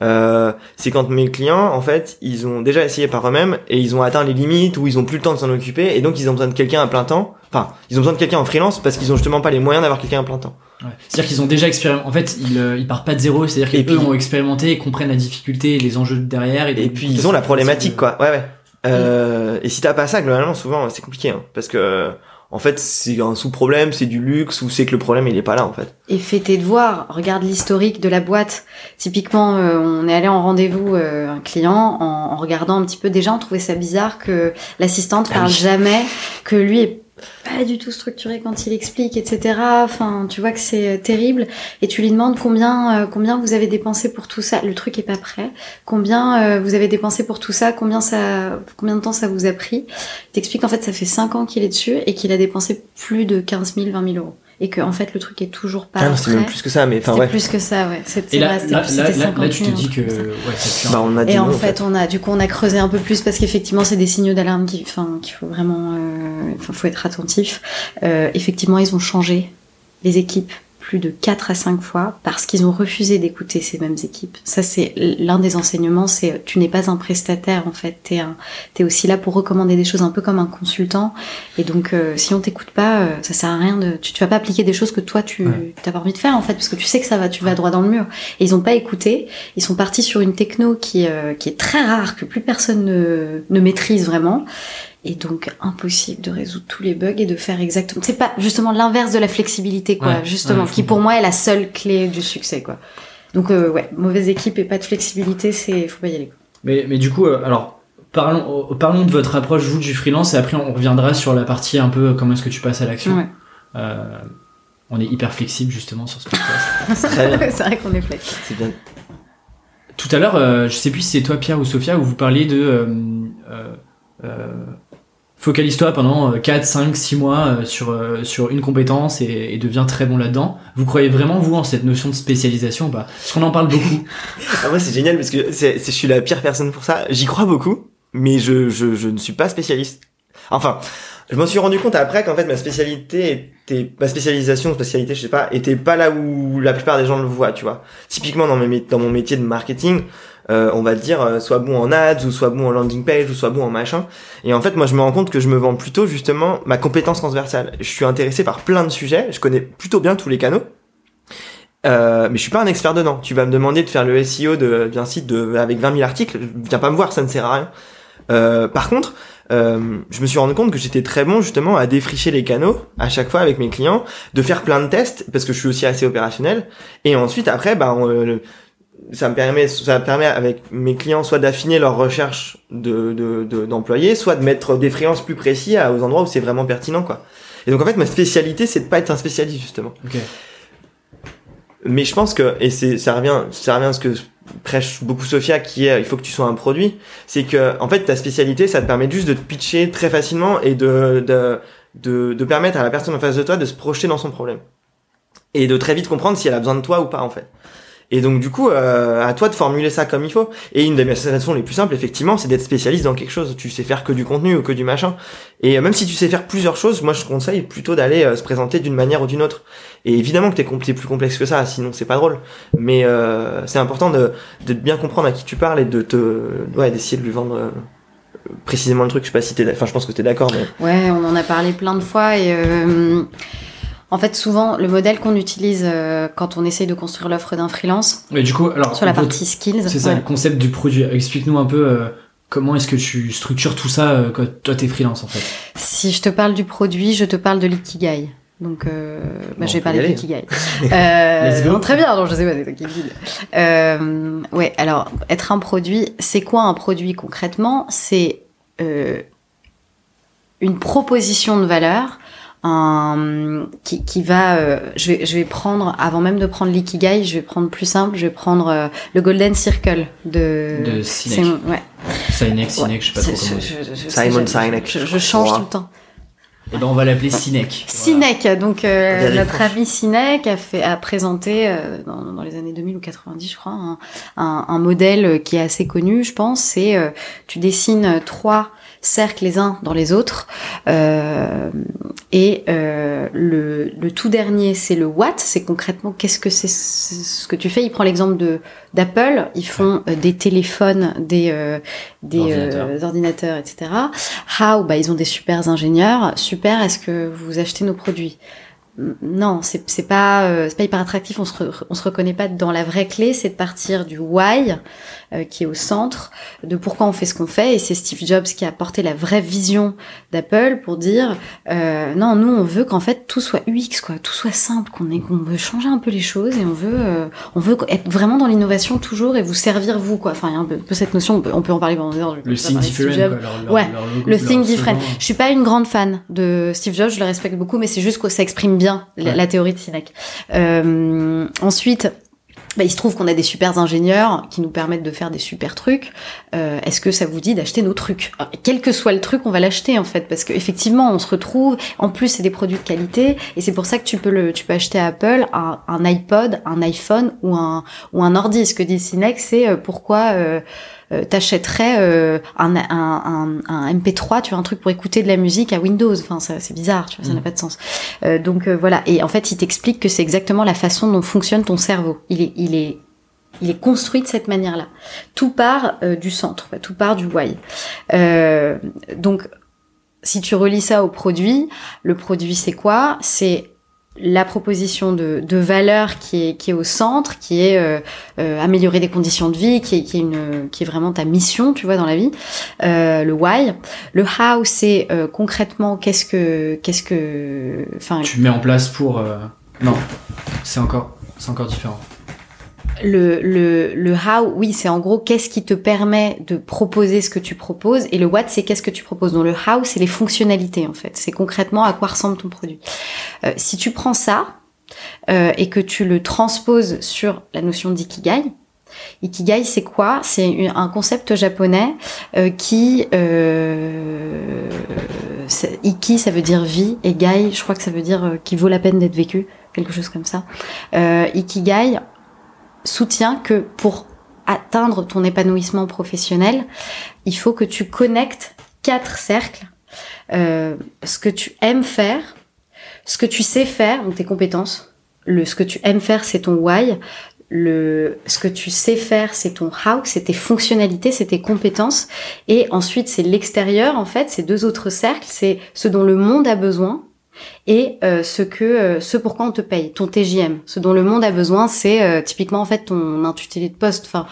euh, c'est quand mes clients en fait ils ont déjà essayé par eux-mêmes et ils ont atteint les limites où ils ont plus le temps de s'en occuper et donc ils ont besoin de quelqu'un à plein temps. Enfin ils ont besoin de quelqu'un en freelance parce qu'ils ont justement pas les moyens d'avoir quelqu'un à plein temps Ouais. C'est-à-dire qu'ils ont déjà expérimenté. En fait, ils, euh, ils partent pas de zéro. C'est-à-dire qu'eux puis- ont expérimenté et comprennent la difficulté et les enjeux derrière. Et, puis ils ont la problématique quoi ouais ouais euh, et si t'as pas ça globalement souvent c'est compliqué hein, parce que en fait c'est un sous-problème c'est du luxe ou c'est que le problème il est pas là en fait et fais tes devoirs. Regarde l'historique de la boîte. Typiquement, euh, on est allé en rendez-vous euh, un client en, en regardant un petit peu. Déjà, on trouvait ça bizarre que l'assistante Ah parle oui. jamais, que lui est pas du tout structuré quand il explique, etc. Enfin, tu vois que c'est euh, terrible. Et tu lui demandes combien, euh, combien vous avez dépensé pour tout ça. Le truc est pas prêt. Combien euh, vous avez dépensé pour tout ça Combien ça, combien de temps ça vous a pris Il t'explique en fait ça fait 5 ans qu'il est dessus et qu'il a dépensé plus de 15 000, 20 000 euros. Et que en fait le truc est toujours pas ah non c'est prêt. même plus que ça mais enfin C'était ouais plus que ça, ouais. C'était là, plus- là, là, 50 là, tu te 000, un dis truc que ouais, ça bah on a dit Et non, en fait, on a, du coup, on a creusé un peu plus parce qu'effectivement, c'est des signaux d'alarme qui, enfin, qu'il faut vraiment, euh, faut, faut être attentif. Euh, effectivement, ils ont changé les équipes plus de 4 à 5 fois parce qu'ils ont refusé d'écouter ces mêmes équipes. Ça, c'est l'un des enseignements, c'est tu n'es pas un prestataire en fait, t'es un, t'es aussi là pour recommander des choses un peu comme un consultant. Et donc, euh, si on t'écoute pas, euh, ça sert à rien de, tu, tu vas pas appliquer des choses que toi tu Ouais. t'as pas envie de faire en fait parce que tu sais que ça va, tu vas droit dans le mur. Et ils ont pas écouté. Ils sont partis sur une techno qui, euh, qui est très rare, que plus personne ne, ne maîtrise vraiment. Et donc, impossible de résoudre tous les bugs et de faire exactement. C'est pas justement l'inverse de la flexibilité, quoi. Ouais, justement, ouais, qui pour moi est la seule clé du succès, quoi. Donc, euh, ouais, mauvaise équipe et pas de flexibilité, c'est, faut pas y aller. quoi. Mais, mais du coup, euh, alors, parlons, euh, parlons de votre approche, vous, du freelance, et après, on reviendra sur la partie un peu comment est-ce que tu passes à l'action. Ouais. Euh, on est hyper flexible, justement, sur ce podcast. C'est vrai qu'on est flex. c'est bien Tout à l'heure, euh, je sais plus si c'est toi, Pierre ou Sophia, où vous parliez de. Focalise-toi pendant euh, 4, 5, 6 mois euh, sur, euh, sur une compétence et, et deviens très bon là-dedans. Vous croyez vraiment, vous, en cette notion de spécialisation ou pas? Parce qu'on en parle beaucoup. Ah, moi, c'est génial parce que c'est, c'est- je suis la pire personne pour ça. J'y crois beaucoup, mais je, je, je ne suis pas spécialiste. Enfin, je m'en suis rendu compte après qu'en fait ma spécialité était, ma spécialisation, spécialité, je sais pas, était pas là où la plupart des gens le voient, tu vois. Typiquement dans, mes, dans mon métier de marketing, euh, on va dire, euh, soit bon en ads, ou soit bon en landing page, ou soit bon en machin. Et en fait, moi, je me rends compte que je me vends plutôt justement ma compétence transversale. Je suis intéressé par plein de sujets, je connais plutôt bien tous les canaux. Euh, mais je suis pas un expert dedans. Tu vas me demander de faire le SEO d'un site de, avec 20 000 articles, viens pas me voir, ça ne sert à rien. Euh, par contre, je me suis rendu compte que j'étais très bon justement à défricher les canaux à chaque fois avec mes clients, de faire plein de tests parce que je suis aussi assez opérationnel. Et ensuite après, bah, on, ça me permet, ça me permet avec mes clients soit d'affiner leur recherche de de- de- d'employés, soit de mettre des freelances plus précis à- aux endroits où c'est vraiment pertinent quoi. Et donc en fait ma spécialité c'est de pas être un spécialiste justement. Ok. Mais je pense que et c'est ça revient ça revient à ce que prêche beaucoup Sophia qui est il faut que tu sois un produit, c'est que en fait ta spécialité ça te permet juste de te pitcher très facilement et de de de, de permettre à la personne en face de toi de se projeter dans son problème et de très vite comprendre si elle a besoin de toi ou pas en fait. Et donc du coup, euh, à toi de formuler ça comme il faut. Et une des façons les plus simples, effectivement, c'est d'être spécialiste dans quelque chose. Tu sais faire que du contenu ou que du machin. Et euh, même si tu sais faire plusieurs choses, moi je conseille plutôt d'aller euh, se présenter d'une manière ou d'une autre. Et évidemment que t'es plus complexe que ça, sinon c'est pas drôle. Mais euh, c'est important de, de bien comprendre à qui tu parles et de te, ouais, d'essayer de lui vendre euh, précisément le truc. Je sais pas si t'es, enfin je pense que t'es d'accord, mais Ouais, on en a parlé plein de fois et en fait souvent le modèle qu'on utilise euh, quand on essaye de construire l'offre d'un freelance Mais du coup, alors. sur la votre- partie skills. C'est ça, ouais. le concept du produit. Explique-nous un peu euh, comment est-ce que tu structures tout ça euh, quand toi t'es freelance en fait. Si je te parle du produit, je te parle de l'ikigai. Donc, euh, bah, Bon, je vais parler l'ikigai. Euh, non, très bien, non, je sais pas, c'est toi qui. Euh, ouais, alors, être un produit, c'est quoi un produit concrètement? C'est euh, une proposition de valeur un, qui, qui va... euh, je, vais, je vais prendre, avant même de prendre l'ikigai, je vais prendre plus simple, je vais prendre euh, le Golden Circle de... De Sinek. Ouais. Sinek, Sinek, je sais pas trop C'est- comment. je- je- je- Simon Sinek, Je, change crois. tout le temps. Et ben on va l'appeler Sinek. Sinek, donc euh, notre ami Sinek a fait a présenté euh, dans, dans les années 2000 ou 90 je crois un, un, un modèle qui est assez connu je pense c'est euh, tu dessines trois cercles les uns dans les autres. Euh, et euh, le, le tout dernier c'est le what c'est concrètement qu'est-ce que c'est ce que tu fais? Il prend l'exemple de d'Apple. Ils font euh, des téléphones des euh, des Ordinateurs. euh, ordinateurs etc how? Bah ils ont des super ingénieurs. Super est-ce que vous achetez nos produits? Non, c'est pas euh, c'est pas hyper attractif. On se re- on se reconnaît pas dans la vraie clé. C'est de partir du why euh, qui est au centre de pourquoi on fait ce qu'on fait. Et c'est Steve Jobs qui a apporté la vraie vision d'Apple pour dire euh, non, nous on veut qu'en fait tout soit UX quoi, tout soit simple, qu'on veut changer un peu les choses et on veut on veut être vraiment dans l'innovation toujours et vous servir vous quoi. Enfin il y a un peu, cette notion. On peut, on peut en parler pendant des heures. Le think different, Jobs. quoi, leur, leur, Ouais, leur logo, Le leur think different. Je suis pas une grande fan de Steve Jobs, je le respecte beaucoup, mais c'est juste que ça exprime bien la, Ouais. la théorie de Sinek. Euh, ensuite, bah, il se trouve qu'on a des super ingénieurs qui nous permettent de faire des super trucs. Euh, Est-ce que ça vous dit d'acheter nos trucs? Alors, Quel que soit le truc, on va l'acheter en fait, parce qu'effectivement, on se retrouve. En plus, c'est des produits de qualité, et c'est pour ça que tu peux le, tu peux acheter à Apple un, un iPod, un iPhone ou un ou un ordi. Ce que dit Sinek, c'est euh, pourquoi. Euh, euh, t'achèterais euh, un, un, un, un MP3, tu vois, un truc pour écouter de la musique à Windows. Enfin, c'est bizarre, tu vois, ça Mm. n'a pas de sens. Euh, donc euh, voilà. Et en fait, il t'explique que c'est exactement la façon dont fonctionne ton cerveau. Il est, il est, il est construit de cette manière-là. Tout part euh, du centre, tout part du why. Euh, donc, si tu relis ça au produit, le produit c'est quoi? C'est la proposition de, de valeur qui est, qui est au centre, qui est euh, euh, améliorer des conditions de vie, qui est, qui est, une, qui est vraiment ta mission, tu vois, dans la vie. Euh, le why. Le how, c'est euh, concrètement qu'est-ce que, qu'est-ce que, enfin, Tu mets en place pour. euh, Non, c'est encore, c'est encore différent. Le, le, le how, oui, c'est en gros qu'est-ce qui te permet de proposer ce que tu proposes, et le what, c'est qu'est-ce que tu proposes. Donc le how, c'est les fonctionnalités en fait. C'est concrètement à quoi ressemble ton produit. Euh, si tu prends ça euh, et que tu le transposes sur la notion d'ikigai, Ikigai, c'est quoi? C'est un concept japonais euh, qui euh, iki, ça veut dire vie, et gai, je crois que ça veut dire qui vaut la peine d'être vécu, quelque chose comme ça. Ikigai soutient que pour atteindre ton épanouissement professionnel, il faut que tu connectes quatre cercles. Euh, ce que tu aimes faire, ce que tu sais faire, donc tes compétences. Le, ce que tu aimes faire, c'est ton why. le, ce que tu sais faire, c'est ton how, c'est tes fonctionnalités, c'est tes compétences. Et ensuite, c'est l'extérieur, en fait, c'est deux autres cercles, c'est ce dont le monde a besoin et euh, ce que euh, ce pourquoi on te paye, ton TJM. Ce dont le monde a besoin, c'est euh, typiquement en fait ton intitulé de poste. Enfin,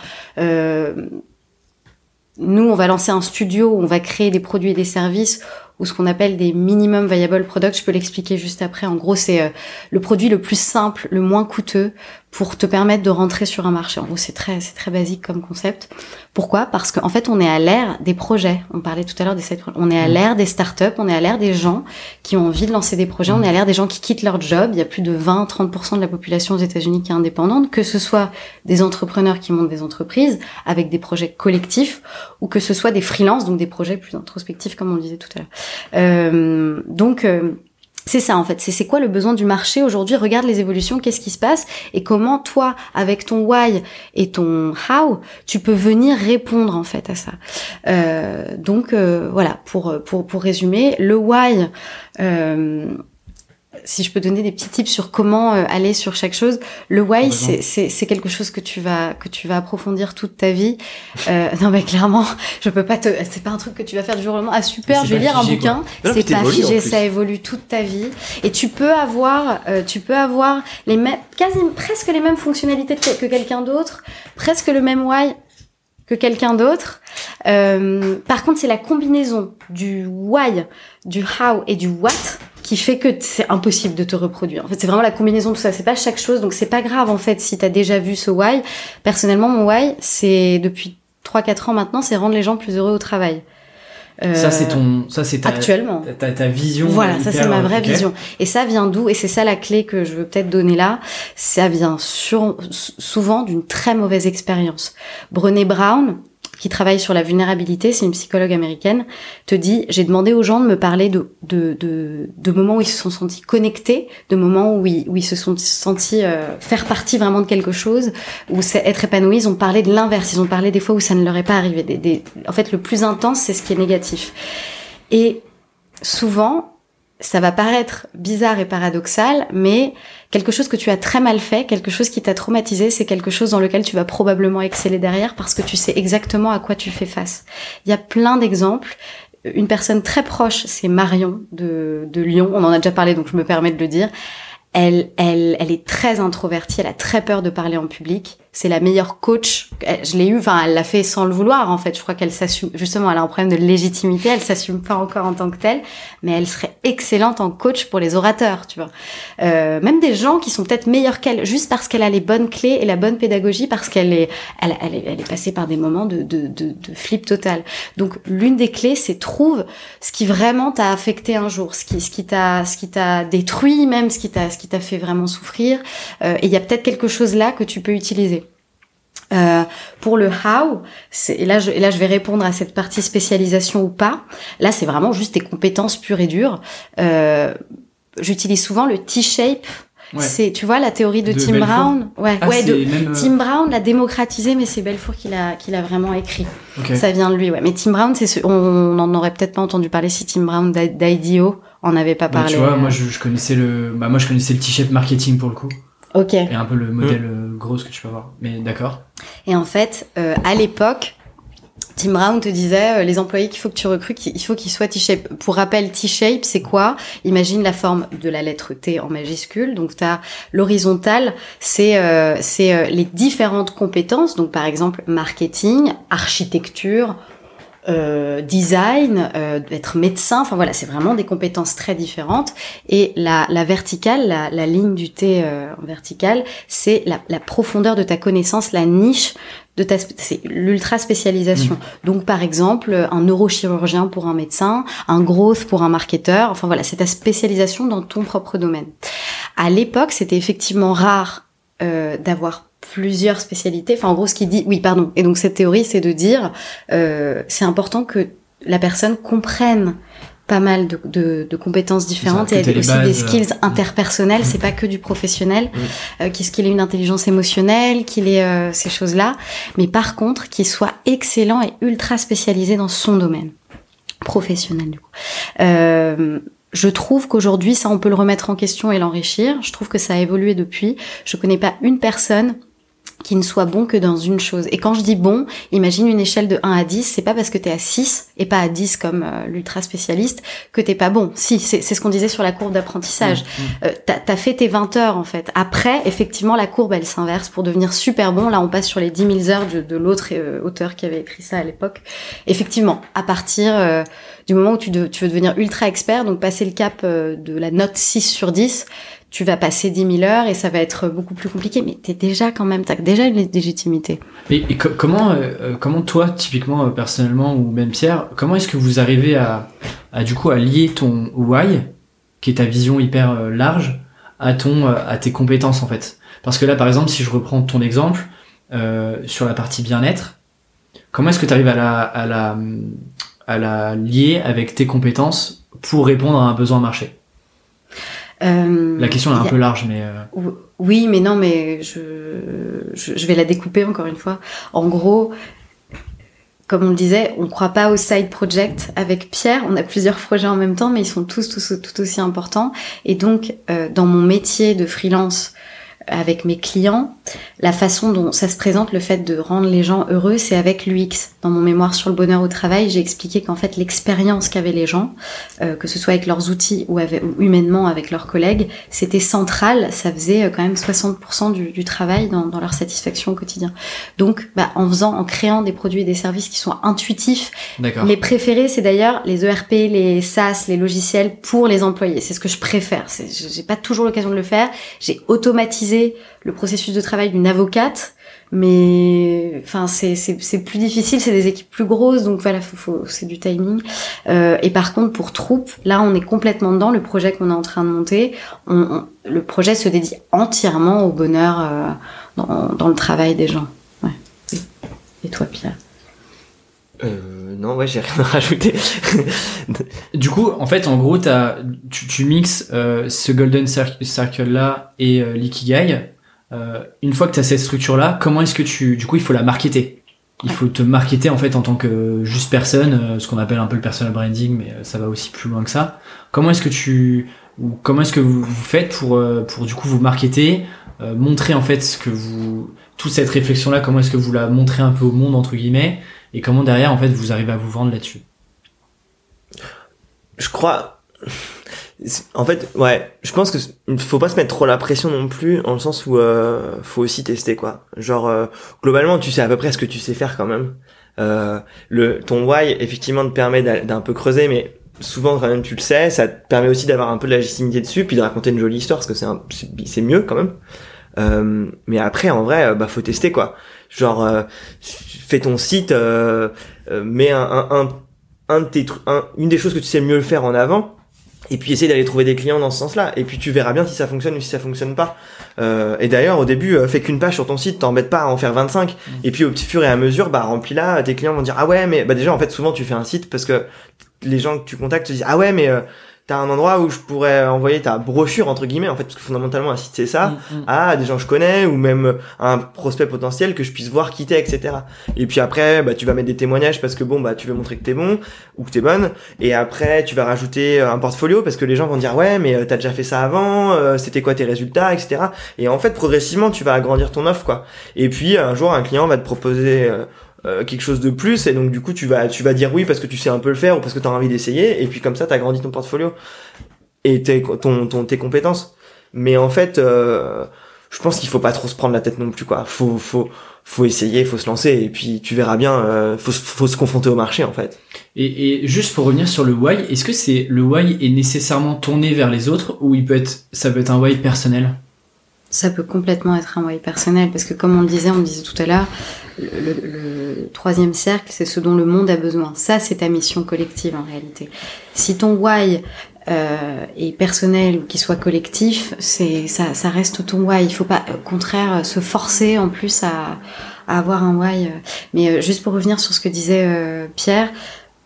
nous, on va lancer un studio, on va créer des produits et des services ou ce qu'on appelle des minimum viable products. Je peux l'expliquer juste après. En gros, c'est euh, le produit le plus simple, le moins coûteux pour te permettre de rentrer sur un marché. En gros, c'est très, c'est très basique comme concept. Pourquoi? Parce qu'en fait, on est à l'ère des projets. On parlait tout à l'heure des On est à mmh. l'ère des startups. On est à l'ère des gens qui ont envie de lancer des projets. On est à l'ère des gens qui quittent leur job. Il y a plus de 20-30% de la population aux États-Unis qui est indépendante. Que ce soit des entrepreneurs qui montent des entreprises avec des projets collectifs ou que ce soit des freelances, donc des projets plus introspectifs, comme on le disait tout à l'heure. Euh, donc euh, c'est ça en fait, c'est quoi le besoin du marché aujourd'hui? Regarde les évolutions, qu'est-ce qui se passe? Et comment toi, avec ton why et ton how, tu peux venir répondre en fait à ça? Euh, donc voilà, pour pour pour résumer, le why. Si je peux donner des petits tips sur comment euh, aller sur chaque chose, le why c'est quelque chose que tu vas que tu vas approfondir toute ta vie. Euh, non mais clairement, je peux pas te c'est pas un truc que tu vas faire du jour au lendemain. Ah super, je vais lire un bouquin. C'est pas figé, ça évolue toute ta vie et tu peux avoir euh, tu peux avoir les mêmes quasi presque les mêmes fonctionnalités que quelqu'un d'autre, presque le même why que quelqu'un d'autre. Euh, par contre, c'est la combinaison du why, du how et du what qui fait que c'est impossible de te reproduire. En fait, c'est vraiment la combinaison de tout ça. C'est pas chaque chose, donc c'est pas grave en fait si t'as déjà vu ce why. Personnellement, mon why, c'est depuis 3-4 ans maintenant, c'est rendre les gens plus heureux au travail. Euh, ça c'est ton, ça c'est ta, actuellement. Ta, ta, vision. Voilà, ça c'est ma vraie vision. Et ça vient d'où? Et c'est ça la clé que je veux peut-être donner là. Ça vient sur, souvent d'une très mauvaise expérience. Brené Brown, qui travaille sur la vulnérabilité, c'est une psychologue américaine, te dit j'ai demandé aux gens de me parler de, de, de, de moments où ils se sont sentis connectés, de moments où ils, où ils se sont sentis euh, faire partie vraiment de quelque chose, où c'est être épanouis. Ils ont parlé de l'inverse, ils ont parlé des fois où ça ne leur est pas arrivé. Des, des... En fait, le plus intense, c'est ce qui est négatif. Et souvent, ça va paraître bizarre et paradoxal, mais quelque chose que tu as très mal fait, quelque chose qui t'a traumatisé, c'est quelque chose dans lequel tu vas probablement exceller derrière parce que tu sais exactement à quoi tu fais face. Il y a plein d'exemples. Une personne très proche, c'est Marion de, Lyon. On en a déjà parlé, donc je me permets de le dire. Elle, elle, elle est très introvertie, elle a très peur de parler en public c'est la meilleure coach. Je l'ai eu, enfin, elle l'a fait sans le vouloir, en fait. Je crois qu'elle s'assume, justement, elle a un problème de légitimité, elle s'assume pas encore en tant que telle, mais elle serait excellente en coach pour les orateurs, tu vois. Euh, même des gens qui sont peut-être meilleurs qu'elle, juste parce qu'elle a les bonnes clés et la bonne pédagogie, parce qu'elle est, elle, est, elle est passée par des moments de, de, de, de flip total. Donc, l'une des clés, c'est trouve ce qui vraiment t'a affecté un jour, ce qui, ce qui t'a, ce qui t'a détruit, même ce qui t'a, ce qui t'a fait vraiment souffrir. Euh, et il y a peut-être quelque chose là que tu peux utiliser. Euh, pour le how, et là, je, et là je vais répondre à cette partie spécialisation ou pas. Là, c'est vraiment juste des compétences pures et dures. Euh, J'utilise souvent le T-shape. C'est, tu vois, la théorie de, Tim Brown. Ouais, ah, ouais. De, euh, Tim Brown l'a démocratisé, mais c'est Belfour qui l'a, qui l'a vraiment écrit. Ça vient de lui, ouais. Mais Tim Brown, c'est ce, on n'en aurait peut-être pas entendu parler si Tim Brown d'IDEO en avait pas bah, parlé. tu vois, moi je, je, connaissais le, bah moi je connaissais le T-shape marketing pour le coup. Ok. Et un peu le modèle mm. gros que tu peux avoir. Mais d'accord. Et en fait, euh, à l'époque, Tim Brown te disait, euh, les employés qu'il faut que tu recrutes, il faut qu'ils soient T-shape. Pour rappel, T-shape, c'est quoi? Imagine la forme de la lettre T en majuscule. Donc, tu as l'horizontale, c'est euh, c'est euh, les différentes compétences. Donc, par exemple, marketing, architecture, euh, design, euh, être médecin, enfin voilà, c'est vraiment des compétences très différentes. Et la, la verticale, la, la, ligne du T euh, en verticale, c'est la, la, profondeur de ta connaissance, la niche de ta, c'est l'ultra spécialisation. Mmh. Donc par exemple, un neurochirurgien pour un médecin, un growth pour un marketeur, enfin voilà, c'est ta spécialisation dans ton propre domaine. À l'époque, c'était effectivement rare euh, d'avoir plusieurs spécialités. Enfin, en gros, ce qu'il dit, oui, pardon. Et donc cette théorie, c'est de dire, euh, c'est important que la personne comprenne pas mal de, de, de compétences différentes et aussi des skills euh, interpersonnels. C'est pas que du professionnel. Euh, qu'il ait une intelligence émotionnelle, qu'il ait euh, ces choses-là, mais par contre qu'il soit excellent et ultra spécialisé dans son domaine professionnel. Du coup. Euh, je trouve qu'aujourd'hui, ça, on peut le remettre en question et l'enrichir. Je trouve que ça a évolué depuis. Je connais pas une personne qui ne soit bon que dans une chose. Et quand je dis bon, imagine une échelle de 1 à 10, c'est pas parce que t'es à 6 et pas à 10 comme euh, l'ultra spécialiste que t'es pas bon. Si, c'est ce qu'on disait sur la courbe d'apprentissage. Mmh, mmh. Euh, t'as as fait tes 20 heures en fait. Après, effectivement, la courbe elle s'inverse pour devenir super bon. Là, on passe sur les 10 000 heures de, de l'autre euh, auteur qui avait écrit ça à l'époque. Effectivement, à partir euh, du moment où tu, tu, veux devenir ultra expert, donc passer le cap de la note 6 sur 10, tu vas passer 10 000 heures et ça va être beaucoup plus compliqué, mais t'es déjà quand même, t'as déjà une légitimité. Et, comment, euh, comment toi, typiquement, euh, personnellement, ou même Pierre, comment est-ce que vous arrivez à, à, du coup, à lier ton why, qui est ta vision hyper euh, large, à ton, à tes compétences, en fait? Parce que là, par exemple, si je reprends ton exemple, sur la partie bien-être, comment est-ce que tu arrives à la, à la, à la lier avec tes compétences pour répondre à un besoin marché? Euh, la question est un peu large, mais. Euh, oui, mais non, mais je, je, vais la découper encore une fois. En gros, comme on le disait, on ne croit pas au side project avec Pierre. On a plusieurs projets en même temps, mais ils sont tous, tous tout aussi importants. Et donc, euh, dans mon métier de freelance, avec mes clients, la façon dont ça se présente, le fait de rendre les gens heureux, c'est avec l'UX. Dans mon mémoire sur le bonheur au travail, j'ai expliqué qu'en fait l'expérience qu'avaient les gens, euh, que ce soit avec leurs outils ou, avec, humainement avec leurs collègues, c'était central. Ça faisait euh, quand même 60% du, du travail dans, dans, leur satisfaction au quotidien. Donc, bah, en faisant, en créant des produits et des services qui sont intuitifs. Mes préférés, c'est d'ailleurs les ERP, les SaaS, les logiciels pour les employés. C'est ce que je préfère. J'ai pas toujours l'occasion de le faire. J'ai automatisé le processus de travail d'une avocate, mais enfin c'est plus difficile, c'est des équipes plus grosses, donc voilà, c'est du timing. Euh, et par contre pour troupe, là on est complètement dedans. Le projet qu'on est en train de monter, on, le projet se dédie entièrement au bonheur euh, dans, dans, le travail des gens. Et toi Pierre? Euh, non, ouais, j'ai rien à rajouter. du coup, en fait, en gros, as, tu, tu mixes euh, ce Golden Circle-là et euh, l'Ikigai. Euh, une fois que tu as cette structure-là, comment est-ce que tu... Du coup, il faut la marketer? Il faut te marketer, en fait, en tant que juste personne, euh, ce qu'on appelle un peu le personal branding, mais ça va aussi plus loin que ça. Comment est-ce que tu... Ou comment est-ce que vous, vous faites pour, pour, du coup, vous marketer, montrer, en fait, ce que vous... Toute cette réflexion-là, comment est-ce que vous la montrez un peu au monde, entre guillemets et comment derrière en fait vous arrivez à vous vendre là-dessus? Je crois en fait ouais, je pense que faut pas se mettre trop la pression non plus en le sens où euh, faut aussi tester quoi. Genre euh, globalement, tu sais à peu près ce que tu sais faire quand même. Euh, le ton why effectivement te permet d'un peu creuser mais souvent quand même tu le sais, ça te permet aussi d'avoir un peu de légitimité dessus puis de raconter une jolie histoire parce que c'est c'est mieux quand même. Euh, mais après en vrai bah faut tester quoi. Genre, euh, fais ton site, euh, euh, mets un, un, un, de tes un, une des choses que tu sais mieux le faire en avant, et puis essaye d'aller trouver des clients dans ce sens-là. Et puis tu verras bien si ça fonctionne ou si ça fonctionne pas. Euh, et d'ailleurs, au début, fais qu'une page sur ton site, t'embête pas à en faire 25. Mmh. Et puis au petit fur et à mesure, bah remplis-la. Tes clients vont dire ah ouais, mais bah déjà en fait souvent tu fais un site parce que les gens que tu contactes te disent ah ouais mais t'as un endroit où je pourrais envoyer ta brochure entre guillemets en fait parce que fondamentalement un site c'est ça mm, mm. à des gens que je connais ou même un prospect potentiel que je puisse voir qui t'es etc et puis après bah tu vas mettre des témoignages parce que bon bah tu veux montrer que t'es bon ou que t'es bonne. Et après tu vas rajouter euh, un portfolio parce que les gens vont dire ouais mais euh, t'as déjà fait ça avant euh, c'était quoi tes résultats etc et en fait progressivement tu vas agrandir ton offre quoi. Et puis un jour un client va te proposer euh, quelque chose de plus et donc du coup tu vas tu vas dire oui parce que tu sais un peu le faire ou parce que tu as envie d'essayer et puis comme ça tu as grandi ton portfolio et tes ton, ton tes compétences. Mais en fait euh, je pense qu'il faut pas trop se prendre la tête non plus quoi. Faut faut faut essayer faut se lancer et puis tu verras bien euh, faut faut se confronter au marché en fait. Et, et juste pour revenir sur le why est-ce que c'est le why est nécessairement tourné vers les autres ou il peut être ça peut être un why personnel? Ça peut complètement être un why personnel parce que comme on le disait, on le disait tout à l'heure, le, le, troisième cercle, c'est ce dont le monde a besoin. Ça, c'est ta mission collective en réalité. Si ton why euh, est personnel ou qu'il soit collectif, c'est ça, ça reste ton why. Il faut pas, au contraire, se forcer en plus à, à avoir un why. Mais euh, juste pour revenir sur ce que disait euh, Pierre,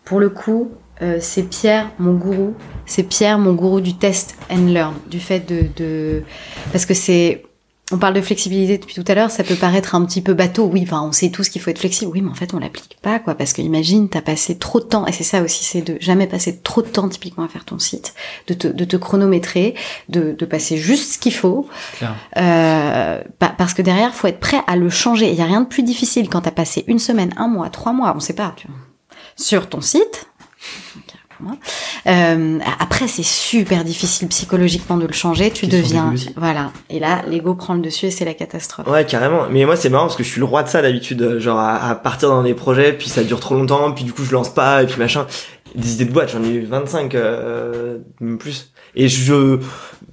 pour le coup, euh, c'est Pierre, mon gourou. C'est Pierre, mon gourou du test and learn, du fait de, de... parce que c'est on parle de flexibilité depuis tout à l'heure, ça peut paraître un petit peu bateau. Oui, enfin, on sait tous qu'il faut être flexible. Oui, mais en fait, on l'applique pas, quoi. Parce que imagine, t'as passé trop de temps, et c'est ça aussi, c'est de jamais passer trop de temps typiquement à faire ton site, de te, de te chronométrer, de, de passer juste ce qu'il faut. Euh, parce que derrière, faut être prêt à le changer. Il y a rien de plus difficile quand t'as passé une semaine, un mois, trois mois, on sait pas, tu vois, sur ton site. Euh, après, c'est super difficile psychologiquement de le changer. Tu deviens, voilà. Et là, l'ego prend le dessus et c'est la catastrophe. Ouais, carrément. Mais moi, c'est marrant parce que je suis le roi de ça d'habitude, genre à, partir dans des projets, puis ça dure trop longtemps, puis du coup, je lance pas, et puis machin. Des idées de boîte, j'en ai eu 25, euh, même plus. Et je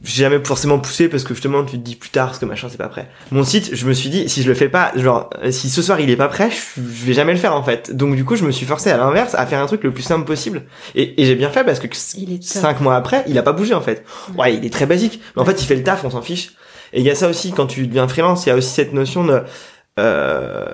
j'ai jamais forcément poussé parce que justement tu te dis plus tard parce que machin c'est pas prêt. Mon site, je me suis dit si je le fais pas, genre si ce soir il est pas prêt, je, vais jamais le faire en fait. Donc du coup je me suis forcé à l'inverse à faire un truc le plus simple possible. Et, et j'ai bien fait parce que cinq mois après il a pas bougé en fait. Ouais il est très basique, mais en fait il fait le taf, on s'en fiche. Et il y a ça aussi quand tu deviens freelance, il y a aussi cette notion de euh,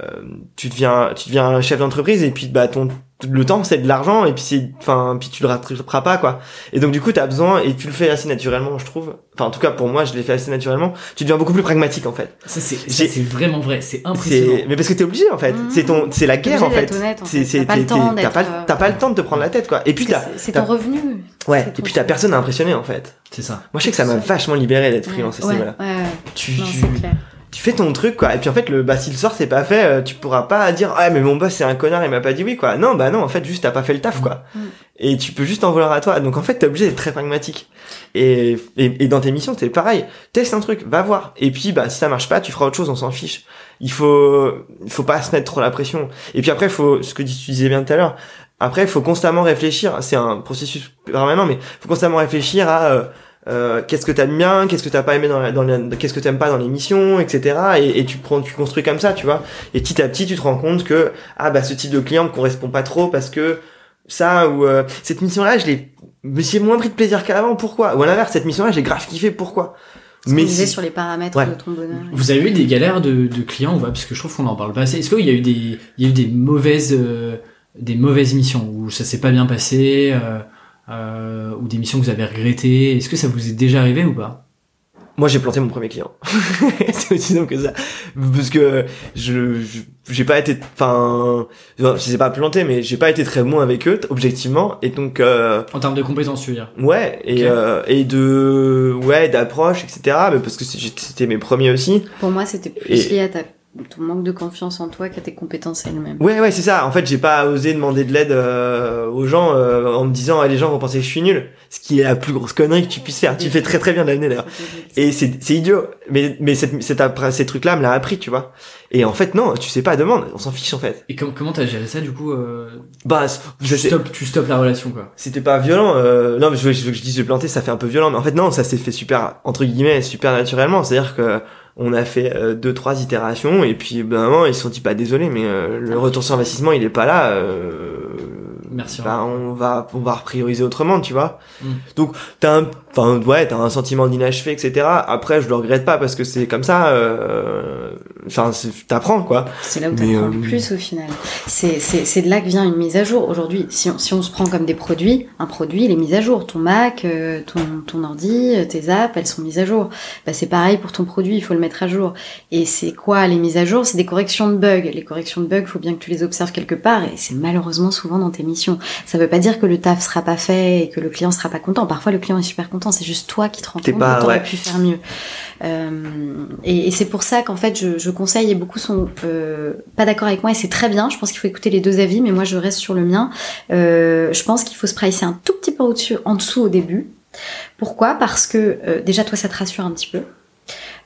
tu deviens tu deviens chef d'entreprise et puis bah ton le temps c'est de l'argent et puis c'est enfin puis tu le rattraperas pas quoi. Et donc du coup tu as besoin et tu le fais assez naturellement je trouve. Enfin en tout cas pour moi je l'ai fait assez naturellement. Tu deviens beaucoup plus pragmatique en fait. Ça c'est c'est vraiment vrai. C'est impressionnant. mais parce que t'es obligé en fait. Mmh. c'est ton c'est la guerre en fait. c'est t'as pas le temps t'as pas, euh, pas le temps de te prendre la tête quoi. Et puis t'as c'est ton revenu. Ouais et puis t'as personne à impressionner en fait. C'est ça. Moi je sais que ça m'a vachement libéré d'être freelance ouais, ouais, tu tu fais ton truc quoi. Et puis en fait le bah si le sort c'est pas fait euh, tu pourras pas dire ah mais mon boss c'est un connard il m'a pas dit oui quoi. Non bah non en fait juste t'as pas fait le taf quoi. Mm. et tu peux juste en vouloir à toi. Donc en fait t'es obligé d'être très pragmatique. Et, et, dans tes missions c'est pareil. Teste un truc va voir. Et puis bah si ça marche pas tu feras autre chose on s'en fiche. Il faut il faut pas se mettre trop la pression. Et puis après faut ce que tu disais bien tout à l'heure après il faut constamment réfléchir. C'est un processus permanent mais faut constamment réfléchir à euh, euh, qu'est-ce que t'aimes bien, qu'est-ce que t'as pas aimé dans, la, dans qu'est-ce que t'aimes pas dans l'émission, etc. Et, et, tu prends, tu construis comme ça, tu vois. Et petit à petit, tu te rends compte que ah bah ce type de client me correspond pas trop parce que ça ou euh, cette mission-là, je l'ai, mais j'ai moins pris de plaisir qu'avant. Pourquoi? Ou à l'inverse, cette mission-là, j'ai grave kiffé. Pourquoi? Mais sur les paramètres de ton bonheur. Vous avez eu des galères de, de clients, ouais, parce que je trouve qu'on en parle pas assez. Est-ce qu'il y a eu des, il y a eu des mauvaises, euh, des mauvaises missions? Où ça s'est pas bien passé? Euh ou des missions que vous avez regrettées Est-ce que ça vous est déjà arrivé ou pas? Moi, j'ai planté mon premier client. c'est aussi simple que ça. Parce que je, j'ai pas été, enfin, je sais pas planté, mais j'ai pas été très bon avec eux, objectivement. Et donc, euh, En termes de compétences, tu veux dire? Ouais, et, euh, et de, ouais, d'approche, etc. Mais parce que c'était mes premiers aussi. Pour moi, c'était plus lié à ta ton manque de confiance en toi qu'à tes compétences elles-mêmes. Ouais, ouais, c'est ça. En fait, j'ai pas osé demander de l'aide euh, aux gens euh, en me disant ah, les gens vont penser que je suis nul, ce qui est la plus grosse connerie que tu puisses faire. Tu fais très très bien d'amener d'ailleurs. Et c'est c'est idiot. Mais mais cette, cette ces trucs là me l'a appris, tu vois. Et en fait non, tu sais pas demande, on s'en fiche en fait. Et comment comment t'as géré ça du coup euh... Bah tu stoppes tu stoppes la relation quoi. C'était pas violent. Euh... Non mais je veux, je veux que je dise je planter, ça fait un peu violent. Mais en fait non, ça s'est fait super entre guillemets super naturellement. C'est-à-dire que on a fait euh, deux trois itérations et puis ben ils se sont dit pas désolé mais euh, le retour sur investissement il est pas là euh, merci bah, on va on va reprioriser autrement tu vois. Mm. donc t'as un enfin ouais t'as un sentiment d'inachevé etc après je le regrette pas parce que c'est comme ça euh, enfin t'apprends quoi. C'est là où t'apprends le plus au final. C'est c'est de là que vient une mise à jour. Aujourd'hui si on, si on se prend comme des produits un produit il est mis à jour. Ton Mac ton ton ordi tes apps elles sont mises à jour. Bah c'est pareil pour ton produit il faut le mettre à jour. Et c'est quoi les mises à jour? C'est des corrections de bugs. Les corrections de bugs, il faut bien que tu les observes quelque part. Et c'est malheureusement souvent dans tes missions. Ça veut pas dire que le taf sera pas fait et que le client sera pas content. Parfois le client est super content, c'est juste toi qui te rends compte que t'aurais pu faire mieux. Euh, et, c'est pour ça qu'en fait je, conseille et beaucoup sont euh, pas d'accord avec moi et c'est très bien. Je pense qu'il faut écouter les deux avis, mais moi je reste sur le mien. Euh, je pense qu'il faut se pricer un tout petit peu au-dessus, en dessous au début. Pourquoi? Parce que déjà toi ça te rassure un petit peu.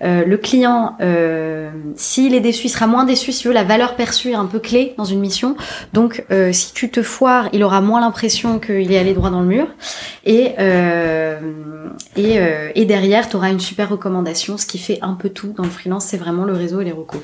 Euh, le client, euh, s'il est déçu, il sera moins déçu si veut. La valeur perçue est un peu clé dans une mission. Donc, euh, si tu te foires, il aura moins l'impression qu'il est allé droit dans le mur. Et et, et derrière, tu auras une super recommandation. Ce qui fait un peu tout dans le freelance, c'est vraiment le réseau et les recos.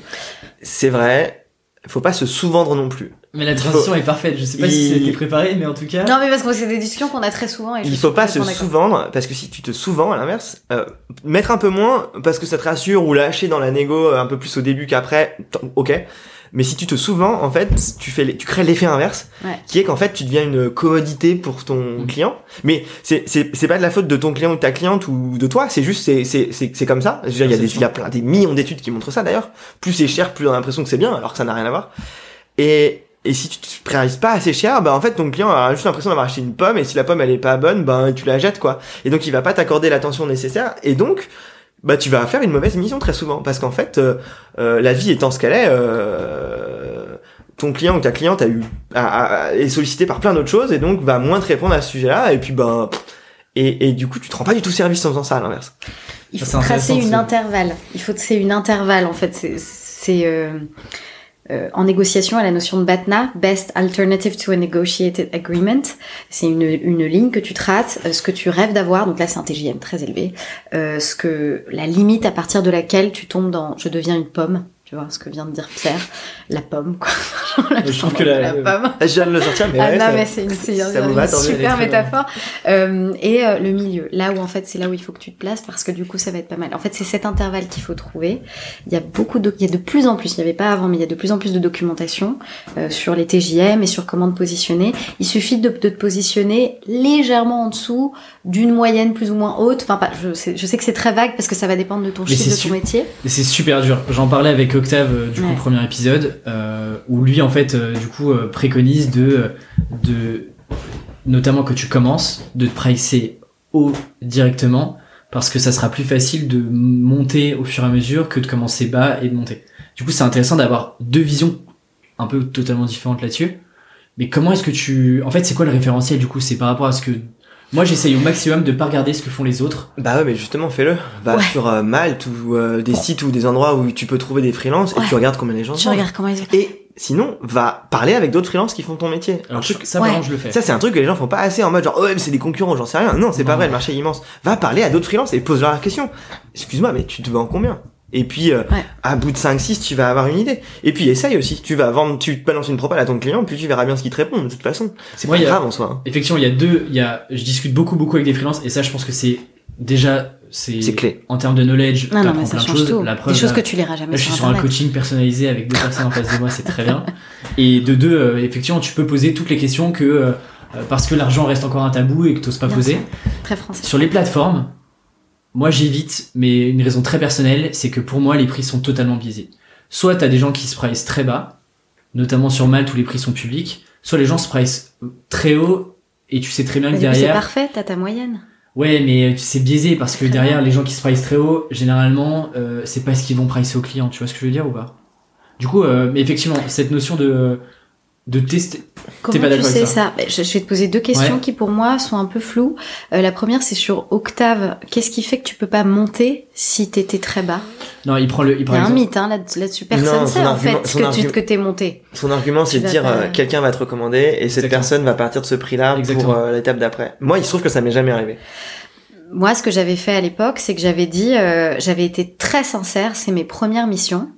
C'est vrai. Faut pas se sous-vendre non plus. Mais la transition est parfaite. Je sais pas si c'était préparé, mais en tout cas. Non, mais parce que c'est des discussions qu'on a très souvent. Et il faut pas se sous-vendre parce que si tu te sous-vends, à l'inverse, euh, mettre un peu moins parce que ça te rassure ou lâcher dans la négo un peu plus au début qu'après, ok. Mais si tu te souvent, en fait, tu fais, les- tu crées l'effet inverse, Ouais. qui est qu'en fait, tu deviens une commodité pour ton Mm. client. Mais c'est, c'est, c'est pas de la faute de ton client ou de ta cliente ou de toi. C'est juste, c'est, c'est, c'est, c'est comme ça. Je veux dire, il y a des, il y a plein, des millions d'études qui montrent ça d'ailleurs. Plus c'est cher, plus on a l'impression que c'est bien, alors que ça n'a rien à voir. Et, et si tu te priorises pas assez cher, bah en fait ton client a juste l'impression d'avoir acheté une pomme et si la pomme elle est pas bonne, ben tu la jettes quoi. Et donc il va pas t'accorder l'attention nécessaire et donc bah tu vas faire une mauvaise mission très souvent parce qu'en fait euh, euh, la vie étant ce qu'elle est euh, ton client ou ta cliente a eu a- a- est sollicité par plein d'autres choses et donc va moins te répondre à ce sujet-là et puis ben et, et du coup tu te rends pas du tout service en faisant ça à l'inverse. Il faut c'est tracer une intervalle. Il faut c'est une intervalle en fait. C'est- C'est euh, en négociation à la notion de BATNA, Best Alternative to a Negotiated Agreement. C'est une, une ligne que tu traces, euh, ce que tu rêves d'avoir. Donc là, c'est un TJM très élevé. Euh, ce que la limite à partir de laquelle tu tombes dans je deviens une pomme. Tu vois ce que vient de dire Pierre, la pomme quoi. Je trouve que la- pomme. Je viens de le sortir mais Ah ouais, non, ça- mais c'est une, super métaphore. Euh, et euh, le milieu, là où en fait c'est là où il faut que tu te places parce que du coup ça va être pas mal. En fait c'est cet intervalle qu'il faut trouver. Il y a beaucoup de, il y a de plus en plus, il n'y avait pas avant, mais il y a de plus en plus de documentation euh, sur les TJM et sur comment te positionner. Il suffit de, de te positionner légèrement en dessous d'une moyenne plus ou moins haute. Enfin, pas, je, sais, je sais que c'est très vague parce que ça va dépendre de ton Mais chiffre, c'est de ton su- métier. C'est super dur. J'en parlais avec Octave euh, du coup Ouais. premier épisode euh, où lui en fait euh, du coup euh, préconise de de notamment que tu commences de te pricer haut directement parce que ça sera plus facile de monter au fur et à mesure que de commencer bas et de monter. Du coup, c'est intéressant d'avoir deux visions un peu totalement différentes là-dessus. Mais comment est-ce que tu en fait, c'est quoi le référentiel du coup, c'est par rapport à ce que moi j'essaye au maximum de pas regarder ce que font les autres. Bah ouais, mais justement, fais-le. Va Ouais. sur euh, Malte ou euh, des sites ou des endroits où tu peux trouver des freelances et tu regardes combien les gens Tu sont. regardes comment ils Et sinon, va parler avec d'autres freelances qui font ton métier. Alors truc- ça, Ouais. je le fais. ça, c'est un truc que les gens font pas assez en mode genre, oh, ouais, mais c'est des concurrents, j'en sais rien. Non, c'est pas vrai, le marché est immense. Va parler à d'autres freelances et pose-leur la question. Excuse-moi, mais tu te vends combien? Et puis, euh, Ouais. à bout de 5-6, tu vas avoir une idée. Et puis, essaye aussi. Tu vas vendre, tu te balances une propale à ton client, puis tu verras bien ce qu'il te répond, de toute façon. C'est pas a- grave en soi. hein. Effectivement, il y a deux, il y a, je discute beaucoup, beaucoup avec des freelances, et ça, je pense que c'est déjà, c'est, C'est clé. en termes de knowledge, Non, non, mais ça plein de change choses. tout. La preuve, Des choses là, que tu liras jamais là, je suis sur un coaching personnalisé avec deux personnes en face de moi, c'est très bien. Et de deux, euh, effectivement, tu peux poser toutes les questions que, euh, euh, parce que l'argent reste encore un tabou et que t'oses pas Bien poser. sûr. Très français. Sur les plateformes, moi j'évite, mais une raison très personnelle, c'est que pour moi les prix sont totalement biaisés. Soit t'as des gens qui se price très bas, notamment sur Malte où les prix sont publics, soit les gens se price très haut et tu sais très bien que coup, c'est derrière. parfait, t'as ta moyenne. Ouais, mais c'est biaisé parce que derrière les gens qui se price très haut, généralement, euh, c'est pas ce qu'ils vont pricer au client. Tu vois ce que je veux dire ou pas? Du coup, euh, mais effectivement, cette notion de de tester. Comment pas tu sais ça ça, Ben, je, je vais te poser deux questions Ouais. qui pour moi sont un peu floues. Euh, la première c'est sur Octave. Qu'est-ce qui fait que tu peux pas monter si t'étais très bas Non, il prend le. Il Il y prend a un mythe hein, là- là-dessus. Personne Non, sait en argument- fait que tu argument- que t'es monté. Son argument, c'est Tu de dire pas- euh, quelqu'un va te recommander et cette personne va partir de ce prix-là pour euh, l'étape d'après. Moi, il se trouve que ça m'est jamais arrivé. Moi, ce que j'avais fait à l'époque, c'est que j'avais dit, euh, j'avais été très sincère. C'est mes premières missions.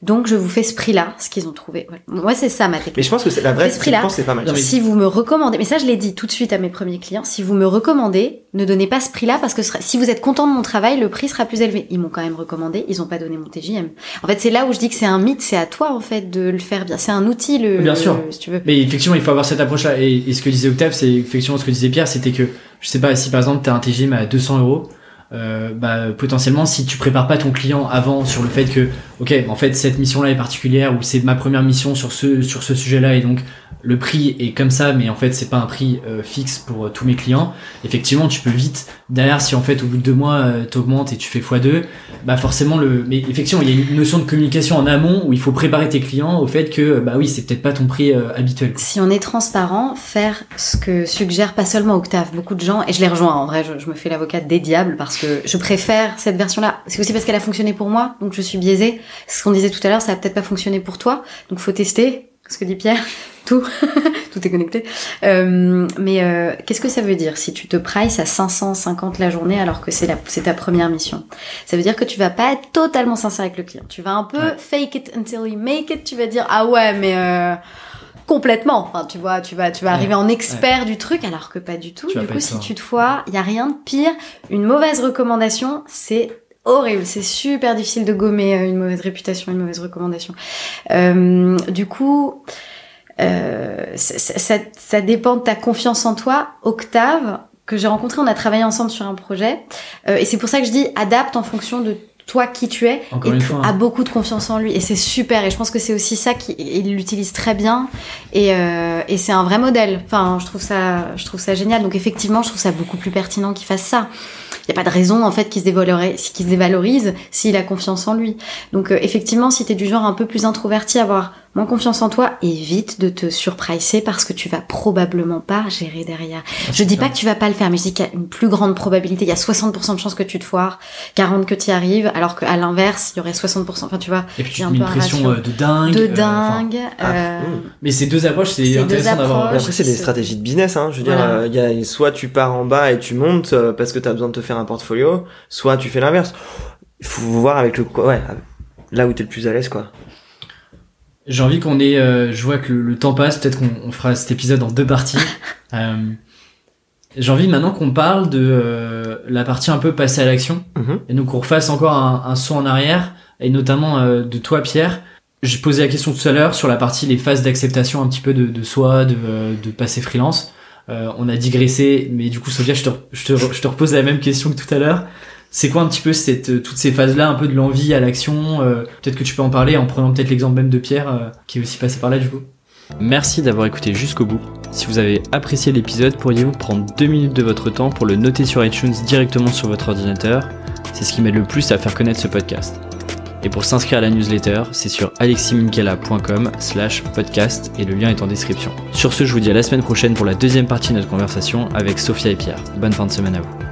Donc, je vous fais ce prix-là, ce qu'ils ont trouvé. Voilà. Moi, c'est ça ma technique. Mais je pense que c'est la vraie Ce prix-là. je pense que c'est pas mal. Non, mais- Si vous me recommandez, mais ça je l'ai dit tout de suite à mes premiers clients, si vous me recommandez, ne donnez pas ce prix-là parce que ce sera- si vous êtes content de mon travail, le prix sera plus élevé. Ils m'ont quand même recommandé, ils ont pas donné mon TJM. En fait, c'est là où je dis que c'est un mythe, c'est à toi en fait de le faire bien. C'est un outil le, Bien sûr. si tu veux. Mais effectivement, il faut avoir cette approche-là. Et, et ce que disait Octave, c'est effectivement ce que disait Pierre, c'était que, je sais pas, si par exemple, tu as un TGM à 200 euros, euh, bah, potentiellement, si tu prépares pas ton client avant sur le fait que, ok, en fait, cette mission-là est particulière ou c'est ma première mission sur ce, sur ce sujet-là et donc le prix est comme ça, mais en fait, c'est pas un prix euh, fixe pour euh, tous mes clients. Effectivement, tu peux vite, derrière, si en fait, au bout de deux mois, euh, t'augmentes et tu fais x2, bah, forcément, le, mais effectivement, il y a une notion de communication en amont où il faut préparer tes clients au fait que, bah oui, c'est peut-être pas ton prix euh, habituel. Si on est transparent, faire ce que suggère pas seulement Octave, beaucoup de gens, et je les rejoins en vrai, je, me fais l'avocate des diables parce que je préfère cette version-là. C'est aussi parce qu'elle a fonctionné pour moi, donc je suis biaisée. Ce qu'on disait tout à l'heure, ça a peut-être pas fonctionné pour toi, donc faut tester. Ce que dit Pierre, tout, tout est connecté. Euh, mais euh, qu'est-ce que ça veut dire si tu te prices à 550 la journée alors que c'est la, c'est ta première mission? Ça veut dire que tu vas pas être totalement sincère avec le client. Tu vas un peu Ouais. fake it until you make it. Tu vas dire ah ouais mais euh, complètement. Enfin, tu vois, tu vas, tu vas Ouais, arriver en expert du truc, alors que pas du tout. Tu Du coup, si tu te foires, il y a rien de pire. Une mauvaise recommandation, c'est horrible. C'est super difficile de gommer euh, une mauvaise réputation, une mauvaise recommandation. Euh, du coup, euh, ça, dépend de ta confiance en toi. Octave, que j'ai rencontré, on a travaillé ensemble sur un projet. Et c'est pour ça que je dis adapte en fonction de toi qui tu es Encore et a hein. beaucoup de confiance en lui et c'est super et je pense que c'est aussi ça qu'il l'utilise très bien et, euh, et c'est un vrai modèle. Enfin je trouve ça je trouve ça génial. Donc effectivement je trouve ça beaucoup plus pertinent qu'il fasse ça. Il n'y a pas de raison en fait qu'il se dévalorise qu'il se dévalorise s'il a confiance en lui. Donc euh, effectivement si t'es du genre un peu plus introverti avoir moins confiance en toi évite de te surpricer parce que tu vas probablement pas gérer derrière. Je dis pas que tu vas pas le faire mais je dis qu'il y a une plus grande probabilité. Il y a 60% de chances que tu te foires. 40 que tu y arrives alors qu'à l'inverse il y aurait 60% enfin tu vois Et puis tu un mets une un pression ratio. euh, de dingue. de euh, dingue Ah, euh, mais ces deux approches, C'est intéressant d'avoir. après, c'est des stratégies de business, hein. Je veux dire, Voilà. euh, il y a soit tu pars en bas et tu montes euh, parce que tu as besoin de te faire un portfolio, soit tu fais l'inverse. Il faut voir avec le, ouais, là où t'es le plus à l'aise, quoi. J'ai envie qu'on ait. euh, je vois que le, le temps passe. Peut-être qu'on on fera cet épisode en deux parties. Euh, J'ai envie maintenant qu'on parle de euh, la partie un peu passer à l'action Mhm. et donc qu'on refasse encore un, un saut en arrière et notamment euh, de toi Pierre. J'ai posé la question tout à l'heure sur la partie les phases d'acceptation un petit peu de, de soi, de, euh, de passer freelance. Euh, on a digressé, mais du coup Sophia, je te, je te, je te repose la même question que tout à l'heure. C'est quoi un petit peu cette, toutes ces phases-là, un peu de l'envie à l'action euh, Peut-être que tu peux en parler en prenant peut-être l'exemple même de Pierre, euh, qui est aussi passé par là du coup. Merci d'avoir écouté jusqu'au bout. Si vous avez apprécié l'épisode, pourriez-vous prendre deux minutes de votre temps pour le noter sur iTunes directement sur votre ordinateur? C'est ce qui m'aide le plus à faire connaître ce podcast. Et pour s'inscrire à la newsletter, c'est sur aleximinkela.com slash podcast et le lien est en description. Sur ce, je vous dis à la semaine prochaine pour la deuxième partie de notre conversation avec Sophia et Pierre. Bonne fin de semaine à vous.